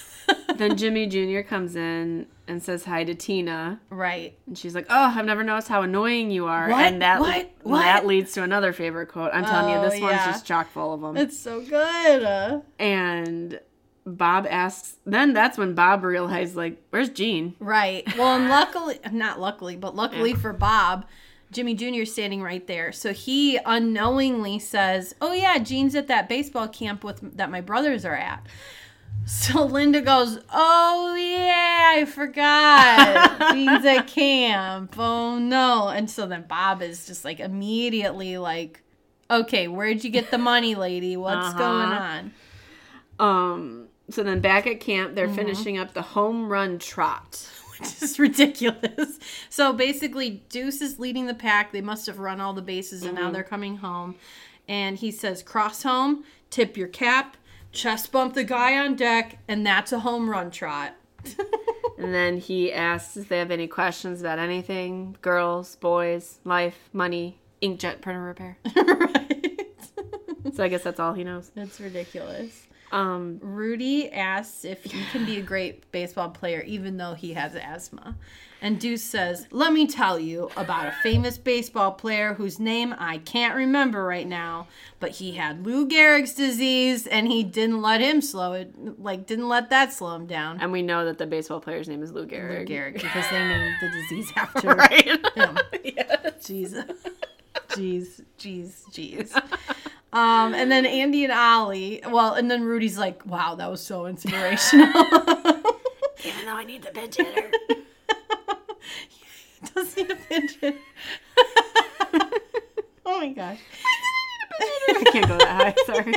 [LAUGHS] then [LAUGHS] Jimmy Jr. comes in and says hi to Tina, right. and she's like, "Oh, I've never noticed how annoying you are." What? And that What? What? that leads to another favorite quote. I'm telling Oh, you, this one's yeah. just chock full of them. It's so good. And Bob asks. Then that's when Bob realized, like, "Where's Gene?" right. Well, and [LAUGHS] luckily, not luckily, but luckily for Bob, Jimmy Jr. is standing right there. So he unknowingly says, Oh, yeah, Gene's at that baseball camp with that my brothers are at. [LAUGHS] So Linda goes, Oh, yeah, I forgot. [LAUGHS] Gene's at camp. Oh, no. And so then Bob is just like immediately like, Okay, where'd you get the money, lady? What's Uh-huh. going on? Um. So then back at camp, they're Mm-hmm. finishing up the home run trot. which is [LAUGHS] ridiculous. So basically, Deuce is leading the pack. They must have run all the bases and now they're coming home. And he says, cross home, tip your cap, chest bump the guy on deck, and that's a home run trot. [LAUGHS] And then he asks if they have any questions about anything girls, boys, life, money, inkjet printer repair. [LAUGHS] right. So I guess that's all he knows. That's ridiculous. Um, Rudy asks if he can be a great baseball player even though he has asthma. And Deuce says, Let me tell you about a famous baseball player whose name I can't remember right now, but he had Lou Gehrig's disease and he didn't let him slow it, like, didn't let that slow him down. and we know that the baseball player's name is Lou Lou Gehrig. Gehrig, because they named the disease [LAUGHS] after Right. him. [LAUGHS] yes. Jeez. Jeez, jeez, jeez. Um, and then Andy and Ollie, well, and then Rudy's like, wow, that was so inspirational. [LAUGHS] Even though I need the pinch hitter. [LAUGHS] does need a pinch hit. oh my gosh. [LAUGHS] I can't go that high. Sorry.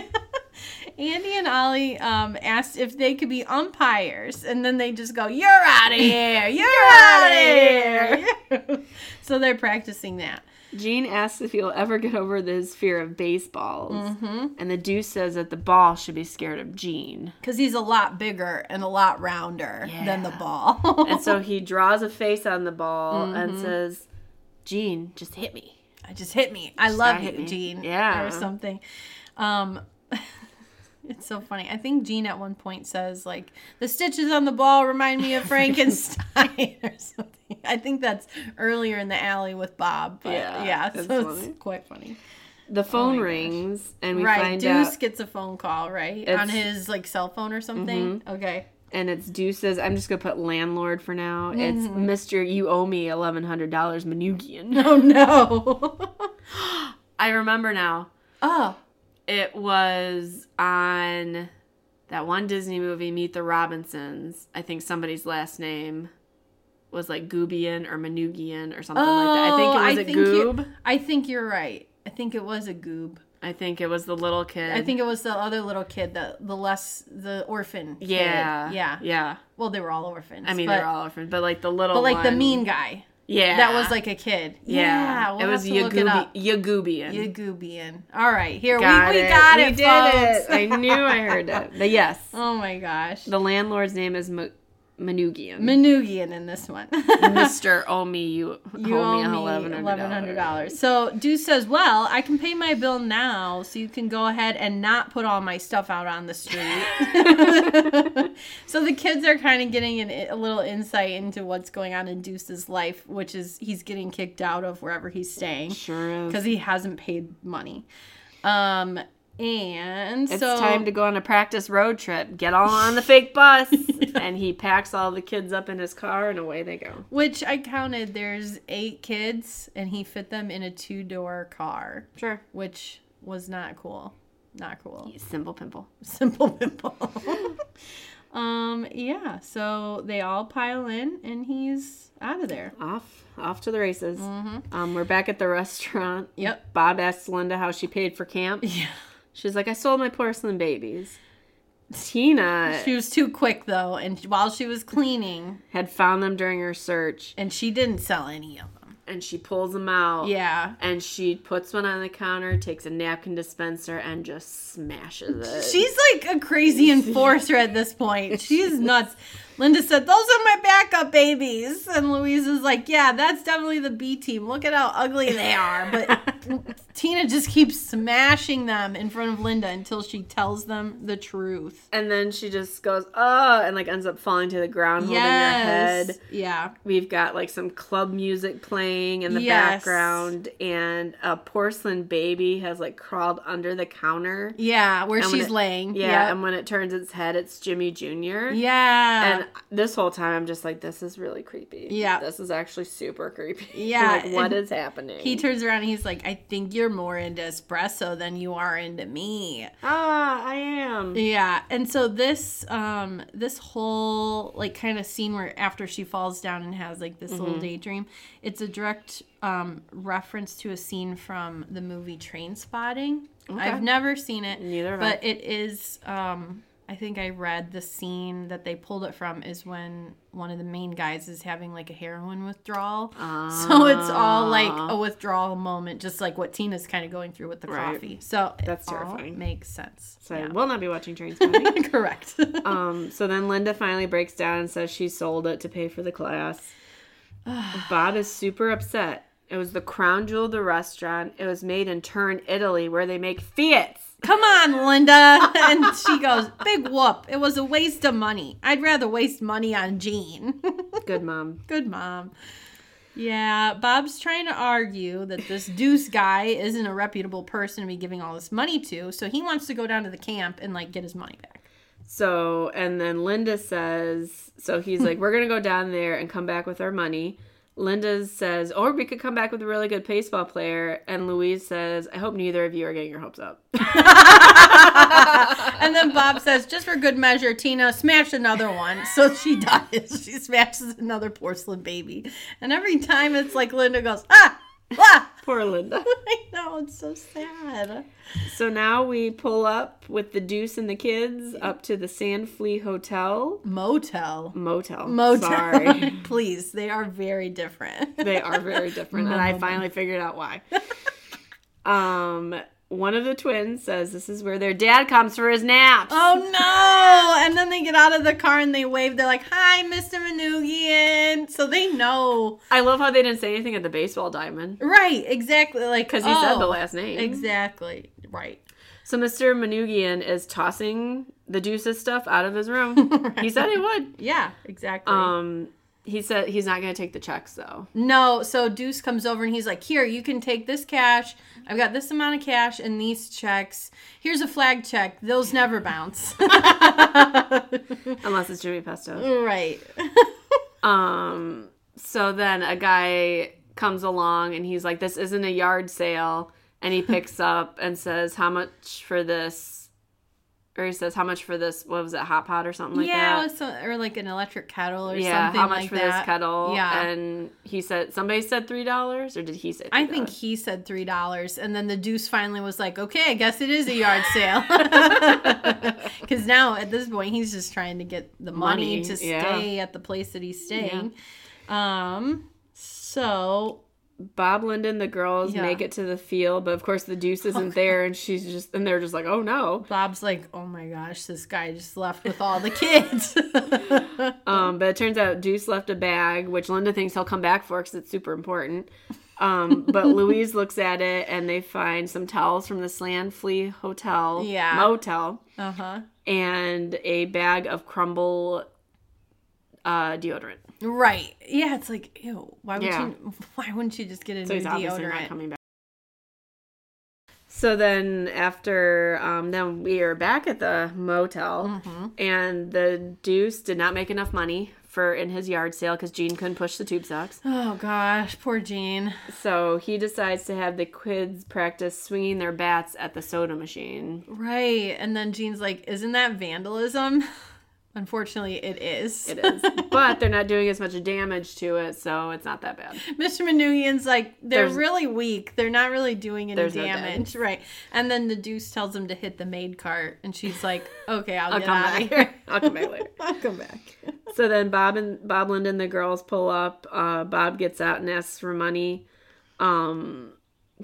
Andy and Ollie um, asked if they could be umpires, and then they just go, "You're out of here! You're, out of here!" so they're practicing that. Gene asks if he'll ever get over his fear of baseballs. Mm-hmm. And the deuce says that the ball should be scared of Gene. Because he's a lot bigger and a lot rounder than the ball. And so he [LAUGHS] draws a face on the ball Mm-hmm. and says, Gene, just hit me. I just hit me. I love hit you. Gene. Yeah. Or something. Um, it's so funny. I think Gene at one point says, like, the stitches on the ball remind me of [LAUGHS] Frankenstein [LAUGHS] or something. I think that's earlier in the alley with Bob. But yeah, Yeah, so funny. it's quite funny. The phone Oh my gosh. rings and we right. find Deuce out gets a phone call, right? It's- On his, like, cell phone or something. Mm-hmm. Okay. and it's Deuce's. I'm just gonna put landlord for now. It's Mm-hmm. Mister. You owe me eleven hundred dollars, Manugian. [LAUGHS] Oh, no. [GASPS] I remember now. oh. It was on that one Disney movie, Meet the Robinsons. I think somebody's last name was like Goobian or Manugian or something like that. I think Oh, it was I a think you- Goob. I think you're right. I think it was a goob. I think it was the little kid. I think it was the other little kid, the the less the orphan. kid. Yeah. yeah. Yeah. Well, they were all orphans. I mean, but, they're all orphans, but like the little but like the mean guy. Yeah. That was like a kid. Yeah. we'll it was have to it up. Yagoobian. All right, here Got we, we it. got we it, did folks. it. I knew I heard it. But yes. [LAUGHS] oh my gosh. The landlord's name is Manugian. Manugian in this one. [LAUGHS] Mr. Owe me, you, You owe me me $1,100. eleven hundred dollars. So Deuce says, "Well, I can pay my bill now, so you can go ahead and not put all my stuff out on the street." [LAUGHS] so the kids are kind of getting an, a little insight into what's going on in Deuce's life, which is he's getting kicked out of wherever he's staying Sure because he hasn't paid money. Um, and It's so time to go on a practice road trip. Get all on the fake bus. [LAUGHS] And he packs all the kids up in his car and away they go. which I counted. There's eight kids, and he fit them in a two door car, Sure. which was not cool. Not cool. Simple pimple. [LAUGHS] Simple pimple. [LAUGHS] um, yeah. So they all pile in, and he's out of there. Off off to the races. Mm-hmm. Um, we're back at the restaurant. Yep. Bob asks Linda how she paid for camp. Yeah. She's like, I sold my porcelain babies. Tina She was too quick though, and while she was cleaning, had found them during her search, and she didn't sell any of them. and she pulls them out. Yeah. And she puts one on the counter, takes a napkin dispenser, and just smashes it. She's like a crazy [LAUGHS] enforcer at this point. She's nuts. Linda said, Those are my backup babies. And Louise is like, Yeah, that's definitely the B team. Look at how ugly they are. But [LAUGHS] Tina just keeps smashing them in front of Linda until she tells them the truth. and then she just goes, oh, and like ends up falling to the ground, holding her head. Yeah. We've got like some club music playing in the Yes. background, and a porcelain baby has like crawled under the counter. Yeah, where she's it- laying. Yeah, Yeah. and when it turns its head, it's Jimmy Jr. Yeah. And this whole time, I'm just like, this is really creepy. Yeah. This is actually super creepy. [LAUGHS] Yeah, like, what is happening? he turns around and he's like, I think you're more into espresso than you are into me. ah, I am. Yeah, and so this um this whole like kind of scene where after she falls down and has like this Mm-hmm. little daydream, it's a direct um reference to a scene from the movie Trainspotting. I've never seen it, Neither have but it is um I think I read the scene that they pulled it from is when one of the main guys is having like a heroin withdrawal. So it's all like a withdrawal moment, just like what Tina's kind of going through with the Right. coffee. So it That's terrifying. makes sense. So I will not be watching Train [LAUGHS] Correct. [LAUGHS] um, so then Linda finally breaks down and says she sold it to pay for the class. [SIGHS] Bob is super upset. It was the crown jewel of the restaurant. It was made in Turin, Italy, where they make Fiats. Come on, Linda. [LAUGHS] And she goes, Big whoop. It was a waste of money. I'd rather waste money on Gene. [LAUGHS] Good mom. Good mom. Yeah, Bob's trying to argue that this Deuce guy isn't a reputable person to be giving all this money to, so he wants to go down to the camp and like get his money back. So, and then Linda says, so he's [LAUGHS] like, we're going to go down there and come back with our money. Linda says, or we could come back with a really good baseball player. And Louise says, I hope neither of you are getting your hopes up. [LAUGHS] And then Bob says, just for good measure, Tina, smash another one. So she dies. She smashes another porcelain baby. And every time it's like Linda goes, ah, ah. Poor Linda. [LAUGHS] I know, it's so sad. So now we pull up with the Deuce and the kids up to the Sand Flea Hotel. Motel. Motel. Motel. Sorry. [LAUGHS] Please, they are very different. they are very [LAUGHS] different. and I finally figured out why. Um, one of the twins says this is where their dad comes for his naps. Oh no! [LAUGHS] And then they get out of the car and they wave. They're like, "Hi, Mr. Manugian." So they know, I love how they didn't say anything at the baseball diamond. right? Exactly, like Because he said the oh, last name. Exactly, right. So Mr. Manugian is tossing the Deuce's stuff out of his room. [LAUGHS] He said he would. Yeah, exactly. Um, he said he's not going to take the checks though. no, so Deuce comes over and he's like, "Here, you can take this cash. I've got this amount of cash and these checks. Here's a flag check. Those never bounce." [LAUGHS] Unless it's Jimmy Pesto. right. [LAUGHS] Um, so then a guy comes along and he's like, This isn't a yard sale. And he picks up and says, How much for this? Or he says, How much for this? What was it, hot pot or something like yeah, that? so, or like an electric kettle or something. yeah, something how much like for that. this kettle? Yeah. And he said, Somebody said $3 or did he say $3? I think he said three dollars, and then the Deuce finally was like, "Okay, I guess it is a yard [LAUGHS] sale." [LAUGHS] Because now at this point, he's just trying to get the money, Money, to yeah. stay at the place that he's staying. Um, so Bob Linden, the girls Yeah. make it to the field, but of course the Deuce isn't there, and she's just and they're just like, oh no. Bob's like, oh my gosh, this guy just left with all the kids. [LAUGHS] Um, but it turns out Deuce left a bag, which Linda thinks he'll come back for because it's super important. Um, but [LAUGHS] Louise looks at it and they find some towels from the Sand Flea Hotel Yeah. motel uh huh. and a bag of crumble uh, deodorant. Right. Yeah, it's like, ew. Why would Yeah. you? [LAUGHS] Why wouldn't you just get a So new he's obviously not deodorant? coming back. So then after um, then we are back at the motel Mm-hmm. and the Deuce did not make enough money for in his yard sale because Gene couldn't push the tube socks. Oh gosh, poor Gene. So he decides to have the kids practice swinging their bats at the soda machine. Right. And then Gene's like, isn't that vandalism? [LAUGHS] Unfortunately, it is. It is, [LAUGHS] but they're not doing as much damage to it, so it's not that bad. Mr. Manoogian's like, they're There's- really weak. They're not really doing any There's no damage. [LAUGHS] right. And then the deuce tells him to hit the maid cart. And she's like, okay, I'll, I'll get come out back. of here. [LAUGHS] I'll come back later. I'll come back. So then Bob and Bob Lind and the girls pull up. Uh, Bob gets out and asks for money. Um,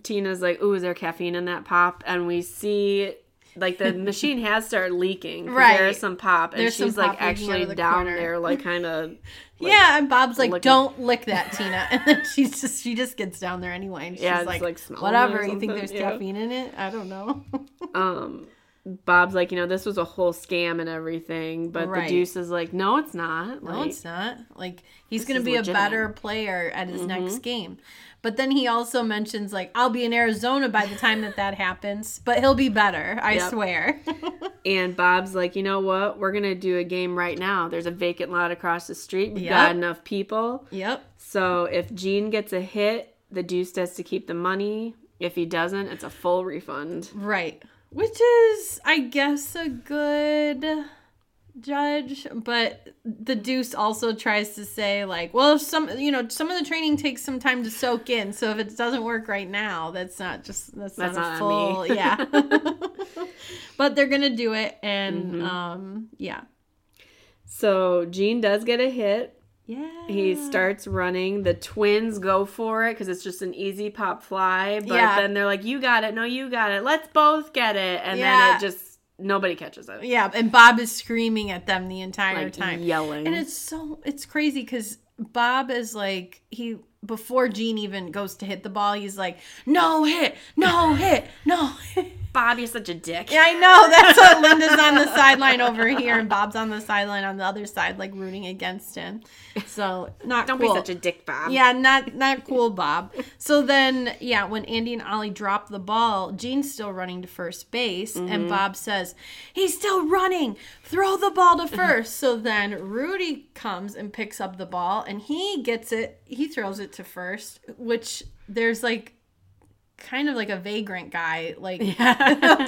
Tina's like, "Ooh, is there caffeine in that pop?" And we see like the [LAUGHS] machine has started leaking. Right. There's some pop, and There's she's like pop leaking out actually the down corner. there, like kind of. [LAUGHS] yeah, and Bob's like, looking- "Don't lick that, Tina." [LAUGHS] And then she's just she just gets down there anyway. And she's Yeah, like, like "Whatever. You think there's yeah. caffeine in it? I don't know." um Bob's like, you know, this was a whole scam and everything, but Right. the Deuce is like, no, it's not. no, it's not. Like he's gonna be a legitimate. Mm-hmm. better player at his next game. But then he also mentions like, "I'll be in Arizona by the time that that happens, but he'll be better. I Yep. swear." [LAUGHS] And Bob's like, you know what? We're gonna do a game right now. There's a vacant lot across the street. We've Yep. got enough people. yep. So if Gene gets a hit, the Deuce has to keep the money. If he doesn't, it's a full refund. Right. Which is, I guess, a good judge, but the deuce also tries to say like, well, some you know, some of the training takes some time to soak in, so if it doesn't work right now, that's not just that's, That's not, not a full [LAUGHS] yeah. [LAUGHS] but they're gonna do it, and Mm-hmm. um, yeah, So Gene does get a hit. yeah. He starts running. The twins go for it because it's just an easy pop fly. But Yeah. then they're like, "You got it. No, you got it. Let's both get it." And Yeah. then it just nobody catches it. Yeah, and Bob is screaming at them the entire Like time. yelling. And it's so it's crazy because Bob is like he before Gene even goes to hit the ball, he's like, "No hit, no hit, no." [LAUGHS] Bob, you're such a dick. Yeah, I know. That's what Linda's on the sideline over here, and Bob's on the sideline on the other side, like rooting against him. So not Don't cool. be such a dick, Bob. Yeah, not not cool, Bob. So then, yeah, when Andy and Ollie drop the ball, Gene's still running to first base, Mm-hmm. and Bob says, "He's still running. Throw the ball to first. [LAUGHS] so then Rudy comes and picks up the ball, and he gets it. He throws it to first, which there's like kind of like a vagrant guy like [LAUGHS]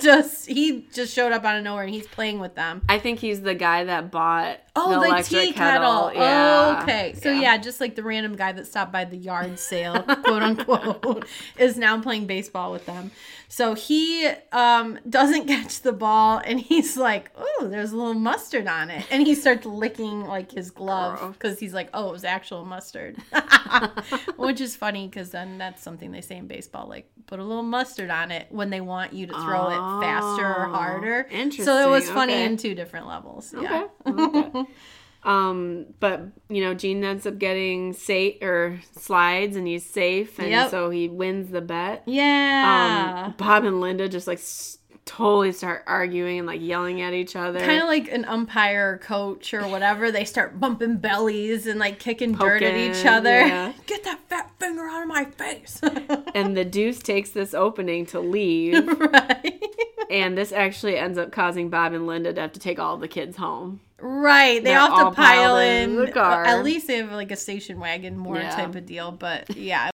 just he just showed up out of nowhere and he's playing with them I think he's the guy that bought Oh, the the, tea kettle. Yeah. Oh, okay. So yeah. just like the random guy that stopped by the yard sale, quote unquote, [LAUGHS] is now playing baseball with them. So he um, doesn't [LAUGHS] catch the ball, and he's like, "Oh, there's a little mustard on it," and he starts licking like his glove because he's like, "Oh, it was actual mustard," [LAUGHS] which is funny because then that's something they say in baseball, like put a little mustard on it when they want you to throw it faster or Oh, harder. So it was funny Okay. in two different levels. Yeah. Okay. okay. [LAUGHS] um, but you know, Gene ends up getting safe or slides, and he's safe, and Yep. so he wins the bet. Yeah. Um, Bob and Linda just like s- totally start arguing and like yelling at each other. kind of like an umpire coach or whatever they start bumping bellies and like kicking dirt at each other yeah. [LAUGHS] get that fat finger out of my face [LAUGHS] and the Deuce takes this opening to leave, [LAUGHS] right and this actually ends up causing Bob and Linda to have to take all the kids home. Right they They're have all to pile in in the car. at least they have like a station wagon more Yeah. type of deal but yeah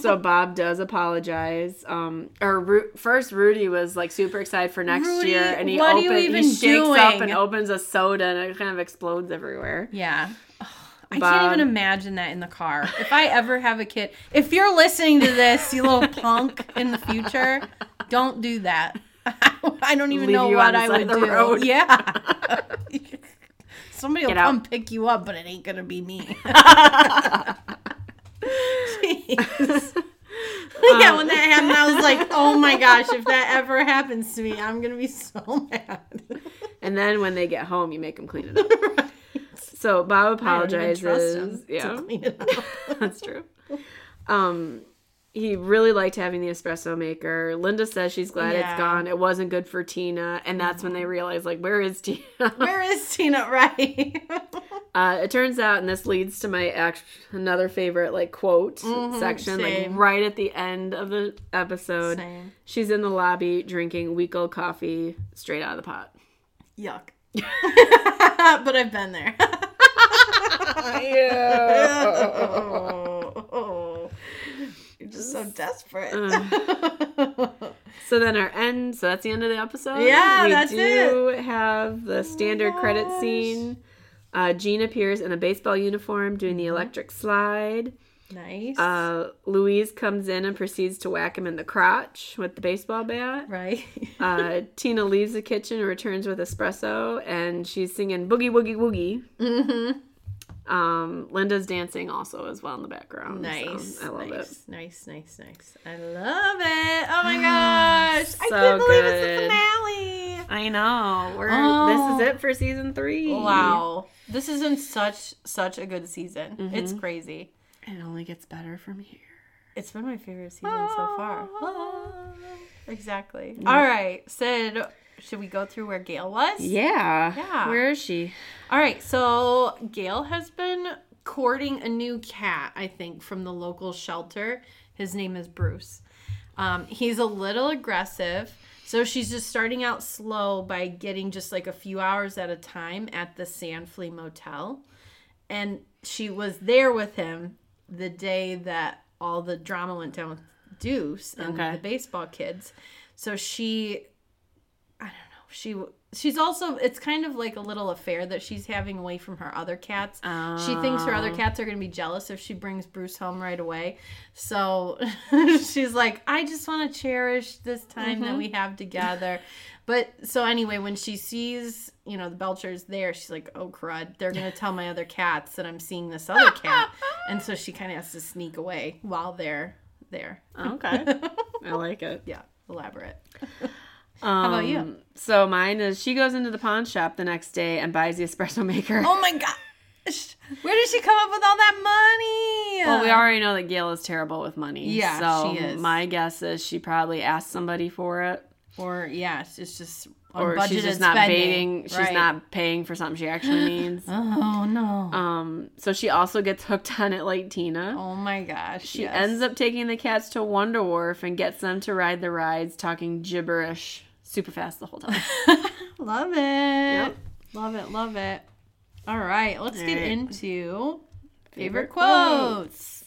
so Bob does apologize. Um, or Ru- first Rudy was like super excited for next Rudy, year, and he what are you opens, he shakes up and opens a soda, and it kind of explodes everywhere. yeah I can't even imagine that in the car. If I ever have a kid, if you're listening to this, you little [LAUGHS] punk in the future, don't do that. [LAUGHS] I don't even Leave know what I would do. road. Yeah. [LAUGHS] Somebody will Get out. come pick you up, but it ain't gonna be me. [LAUGHS] face. yeah, when that happened, I was like, oh my gosh, if that ever happens to me, I'm gonna be so mad. And then when they get home, you make them clean it up. So Bob I don't even trust him apologizes. to Yeah, clean it up. that's true. Um, he really liked having the espresso maker. Linda says she's glad Yeah. it's gone. It wasn't good for Tina, and that's when they realize, like, where is Tina? [LAUGHS] Where is Tina? [LAUGHS] Right. [LAUGHS] Uh, it turns out, and this leads to my act- another favorite like quote Mhm, section, same. like right at the end of the episode. Same. She's in the lobby drinking week old coffee straight out of the pot. Yuck. but I've been there. oh, You're just so desperate. [LAUGHS] So then our end. So that's the end of the episode. Yeah, we that's do have the standard credit scene. Uh, Gene appears in a baseball uniform doing Mm-hmm. the electric slide. nice. Uh, Louise comes in and proceeds to whack him in the crotch with the baseball bat. right. Uh, [LAUGHS] Tina leaves the kitchen and returns with espresso, and she's singing "Boogie Woogie Woogie." mm-hmm. Um, Linda's dancing also as well in the background. so Nice. I love nice, it. Nice, nice, nice. I love it. Oh my [GASPS] gosh. I So can't believe it's the finale. I know. We're Oh. this is it for season three. Wow. This has been such such a good season. It's Mm-hmm. crazy. It only gets better from here. It's been my favorite season so far. Exactly. All right, Sid, should we go through where Gail was? Yeah. Yeah. Where is she? All right, so Gail has been courting a new cat, I think, from the local shelter. His name is Bruce. Um, he's a little aggressive, so she's just starting out slow by getting just like a few hours at a time at the Sandflea Motel. And she was there with him the day that all the drama went down with Deuce and Okay. the baseball kids. So she I don't know. She she's also it's kind of like a little affair that she's having away from her other cats. She thinks her other oh. cats are going to be jealous if she brings Bruce home right away. So [LAUGHS] she's like, "I just want to cherish this time that mm-hmm. we have together." But so anyway, when she sees, you know, the Belchers there, she's like, "Oh crud, they're going to tell my other cats that I'm seeing this other cat." [LAUGHS] and so she kind of has to sneak away while they're there. Okay. [LAUGHS] I like it. Yeah, elaborate. How about you? Um, so mine is she goes into the pawn shop the next day and buys the espresso [LAUGHS] maker. Oh my gosh. Where did she come up with all that money? Well, we already know that Gail is terrible with money. Yeah, so she is. My guess is she probably asked somebody for it, Or yeah, it's just or she's just not spending. paying. She's Right. not paying for something she actually [LAUGHS] needs. Oh no. um, so she also gets hooked on it like Tina. oh my gosh. She ends up taking the cats to Wonder Wharf and gets them to ride the rides, talking gibberish super fast the whole time. [LAUGHS] Love it. Yep. Love it. Love it. All right, let's get right. into Favorite favorite quotes.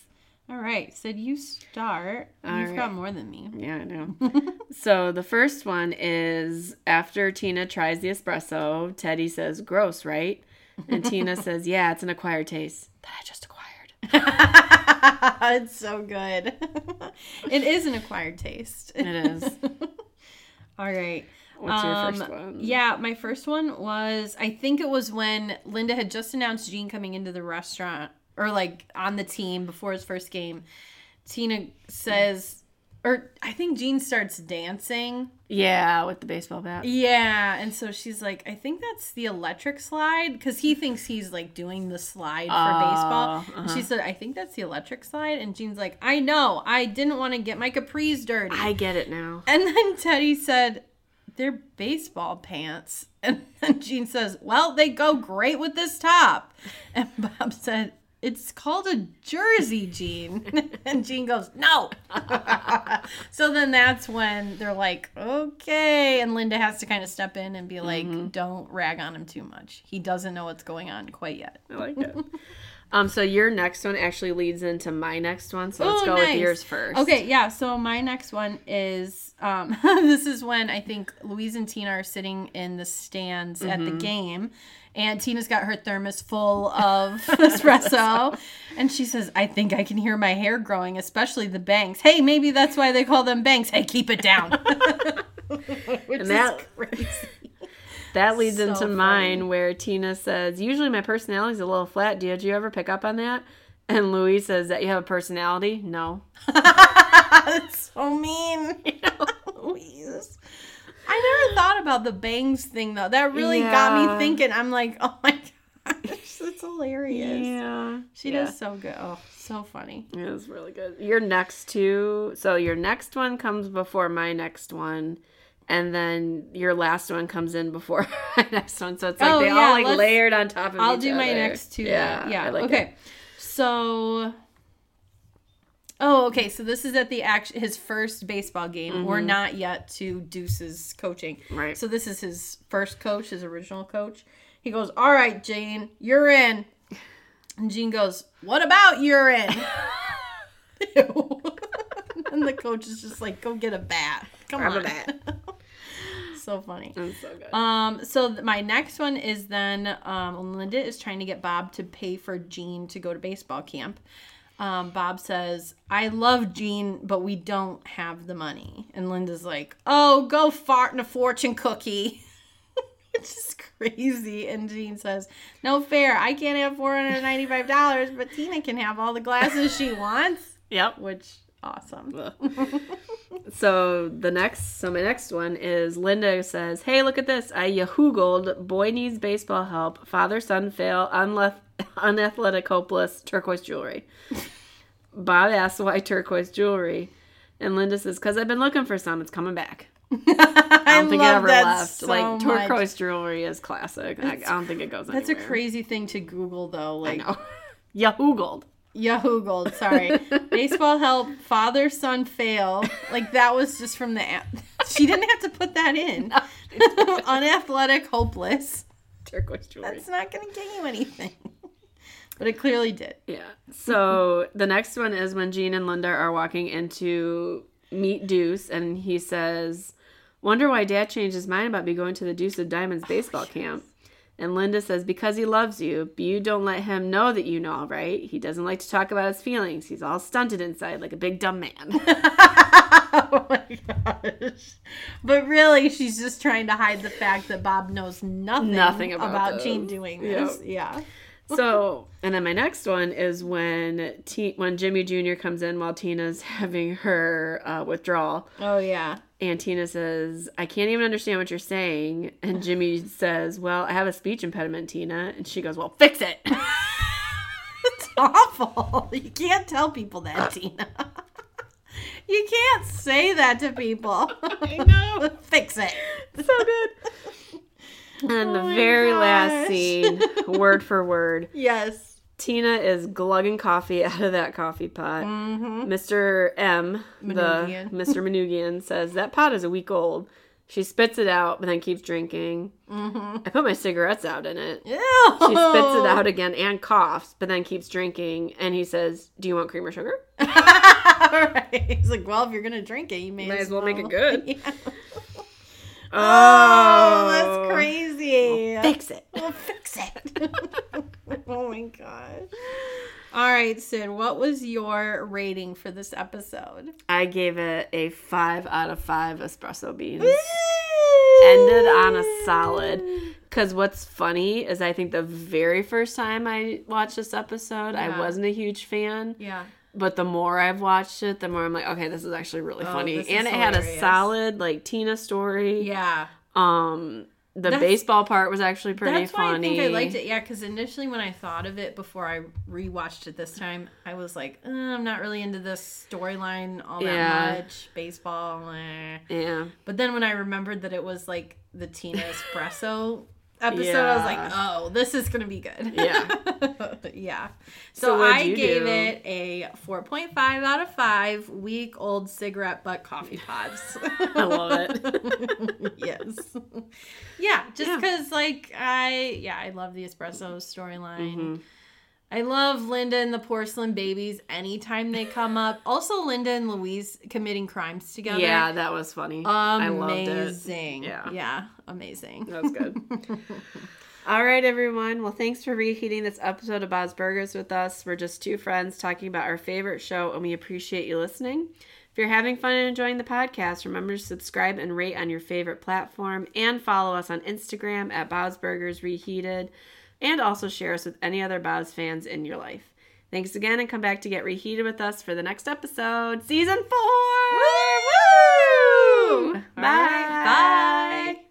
All right, so you start. All You've got more than me. Yeah, I know. [LAUGHS] so the first one is after Tina tries the espresso, Teddy says, "Gross, right?" And Tina [LAUGHS] says, "Yeah, it's an acquired taste that I just acquired." [LAUGHS] it's so good. it is an acquired taste. It is. All right. What's your Um, first one? Yeah, my first one was I think it was when Linda had just announced Gene coming into the restaurant or like on the team before his first game. Tina says, or I think Gene starts dancing. Yeah, with the baseball bat. Yeah, and so she's like, I think that's the electric slide because he thinks he's like doing the slide for Oh, baseball. Uh-huh. She said, I think that's the electric slide, and Gene's like, I know, I didn't want to get my capris dirty. I get it now. And then Teddy said, They're baseball pants. [LAUGHS] And then Gene says, Well, they go great with this top. And Bob said, It's called a jersey, Gene. [LAUGHS] And Gene goes, No. [LAUGHS] so then that's when they're like, Okay. And Linda has to kind of step in and be like, mm-hmm. Don't rag on him too much. He doesn't know what's going on quite yet. I like it. [LAUGHS] um, so your next one actually leads into my next one. So let's Oh, go nice. with yours first. Okay, yeah. So my next one is um, [LAUGHS] this is when I think Louise and Tina are sitting in the stands at Mm-hmm. the game, and Tina's got her thermos full of [LAUGHS] espresso, and she says, "I think I can hear my hair growing, especially the bangs. Hey, maybe that's why they call them bangs. Hey, keep it down." [LAUGHS] Which And that- is crazy. That leads So into funny. mine where Tina says, Usually my personality's a little flat. Did you ever pick up on that? And Louis says that you have a personality. No. That's [LAUGHS] so mean. [LAUGHS] You know? Louise. I never thought about the bangs thing though. That really got me thinking. I'm like, [LAUGHS] oh my gosh, that's hilarious. Yeah. She Yeah. does so good. Oh, so funny. It was really good. Your next two, so your next one comes before my next one, and then your last one comes in before [LAUGHS] my next one. So it's like Oh, they yeah, all like layered on top of each other. I'll do my next two. Yeah, then. Yeah. Like okay. it. So. Oh, okay. So this is at the act his first baseball game. We're not yet to Deuce's coaching. Mm-hmm. Right. So this is his first coach, his original coach. He goes, "All right, Jane, you're in." And Gene goes, "What about you're in?" [LAUGHS] [LAUGHS] And the coach is just like, "Go get a bat. Come Grab a on." [LAUGHS] so funny. It's so good. Um, so th- my next one is then um, Linda is trying to get Bob to pay for Gene to go to baseball camp. Um, Bob says, I love Gene, but we don't have the money. And Linda's like, Oh, go fart in a fortune cookie. [LAUGHS] it's just crazy. And Gene says, No fair. I can't have $495, but Tina can have all the glasses she wants. yep. Which, awesome. So the next, so my next one is Linda says, "Hey, look at this! I yahoogled boy needs baseball help, father son fail, unleth- unathletic, hopeless, turquoise jewelry." [LAUGHS] Bob asks why turquoise jewelry, and Linda says, "Cause I've been looking for some. It's coming back. I, [LAUGHS] I don't think it ever left. so like much. turquoise jewelry is classic. I, I don't think it goes That's a crazy thing to Google, though. Like, [LAUGHS] yahoogled. Yahoo Gold, sorry. [LAUGHS] Baseball help, father son fail. Like that was just from the app. She didn't have to put [LAUGHS] that in. Unathletic, hopeless. Turquoise jewelry. That's not going to get you anything. But it clearly did. Yeah. So the next one is when Gene and Linda are walking into meet Deuce, and he says, "Wonder why Dad changed his mind about me going to the Deuce of Diamonds oh, baseball camp." And Linda says, "Because he loves you, but you don't let him know that you know, all right? He doesn't like to talk about his feelings. He's all stunted inside, like a big dumb man." [LAUGHS] [LAUGHS] oh my gosh. But really, she's just trying to hide the fact that Bob knows nothing, Nothing about this. Gene doing this. Yeah. So, and then my next one is when T- when Jimmy Jr. comes in while Tina's [LAUGHS] having her uh, withdrawal. Oh, yeah. And Tina says, I can't even understand what you're saying. And [LAUGHS] Jimmy says, Well, I have a speech impediment, Tina. And she goes, Well, fix it. [LAUGHS] It's awful. You can't tell people that, Tina. You can't say that to people. I know. Fix it. so good. And oh the Oh my very last scene, word for word, [LAUGHS] Yes. Tina is glugging coffee [LAUGHS] out of that coffee pot. Mm-hmm. Mr. M, Manoogian. the Mr. [LAUGHS] Manugian, says that pot is a week old. She spits it out, but then keeps drinking. Mm-hmm. I put my cigarettes out in it. Ew. She spits it out again and coughs, but then keeps drinking. And he says, "Do you want cream or sugar?" All right. He's like, well, if you're gonna drink it, you may Might as well make it good. Yeah. Oh, Oh, that's oh. crazy. Fix it. Well, fix it. [LAUGHS] [LAUGHS] oh my gosh. All right, Sid, what was your rating for this episode? I gave it a five out of five espresso beans. Ended on a solid. Because what's funny is I think the very first time I watched this episode, I wasn't a huge fan. Yeah. But the more I've watched it, the more I'm like, okay, this is actually really Oh, funny. And it had a solid like Tina story. Yeah. Um, the That's- baseball part was actually pretty That's why funny. I think I liked it. Yeah, because initially when I thought of it before I rewatched it this time, I was like, uh, I'm not really into this storyline all that Yeah. much. Baseball, eh. Yeah. But then when I remembered that it was like the Tina Espresso episode, I was like, oh, this is gonna be good. Yeah. [LAUGHS] yeah. So So, I gave do? it a 4.5 out of 5 week old cigarette butt coffee pods. I love it. [LAUGHS] yes. Yeah, just Yeah. because, like, I, yeah, I love the espresso storyline. Mhm. I love Linda and the porcelain babies anytime they come up. Also, Linda and Louise committing crimes together. Yeah, that was funny. I loved it. Amazing. Yeah. Yeah, amazing. That was good. [LAUGHS] All right, everyone. Well, thanks for reheating this episode of Bob's Burgers with us. We're just two friends talking about our favorite show, and we appreciate you listening. If you're having fun and enjoying the podcast, remember to subscribe and rate on your favorite platform and follow us on Instagram at Bob's Burgers Reheated and also share us with any other Bob's fans in your life. Thanks again and come back to get reheated with us for the next episode, season four. Woo! Woo! Bye. Right. Bye.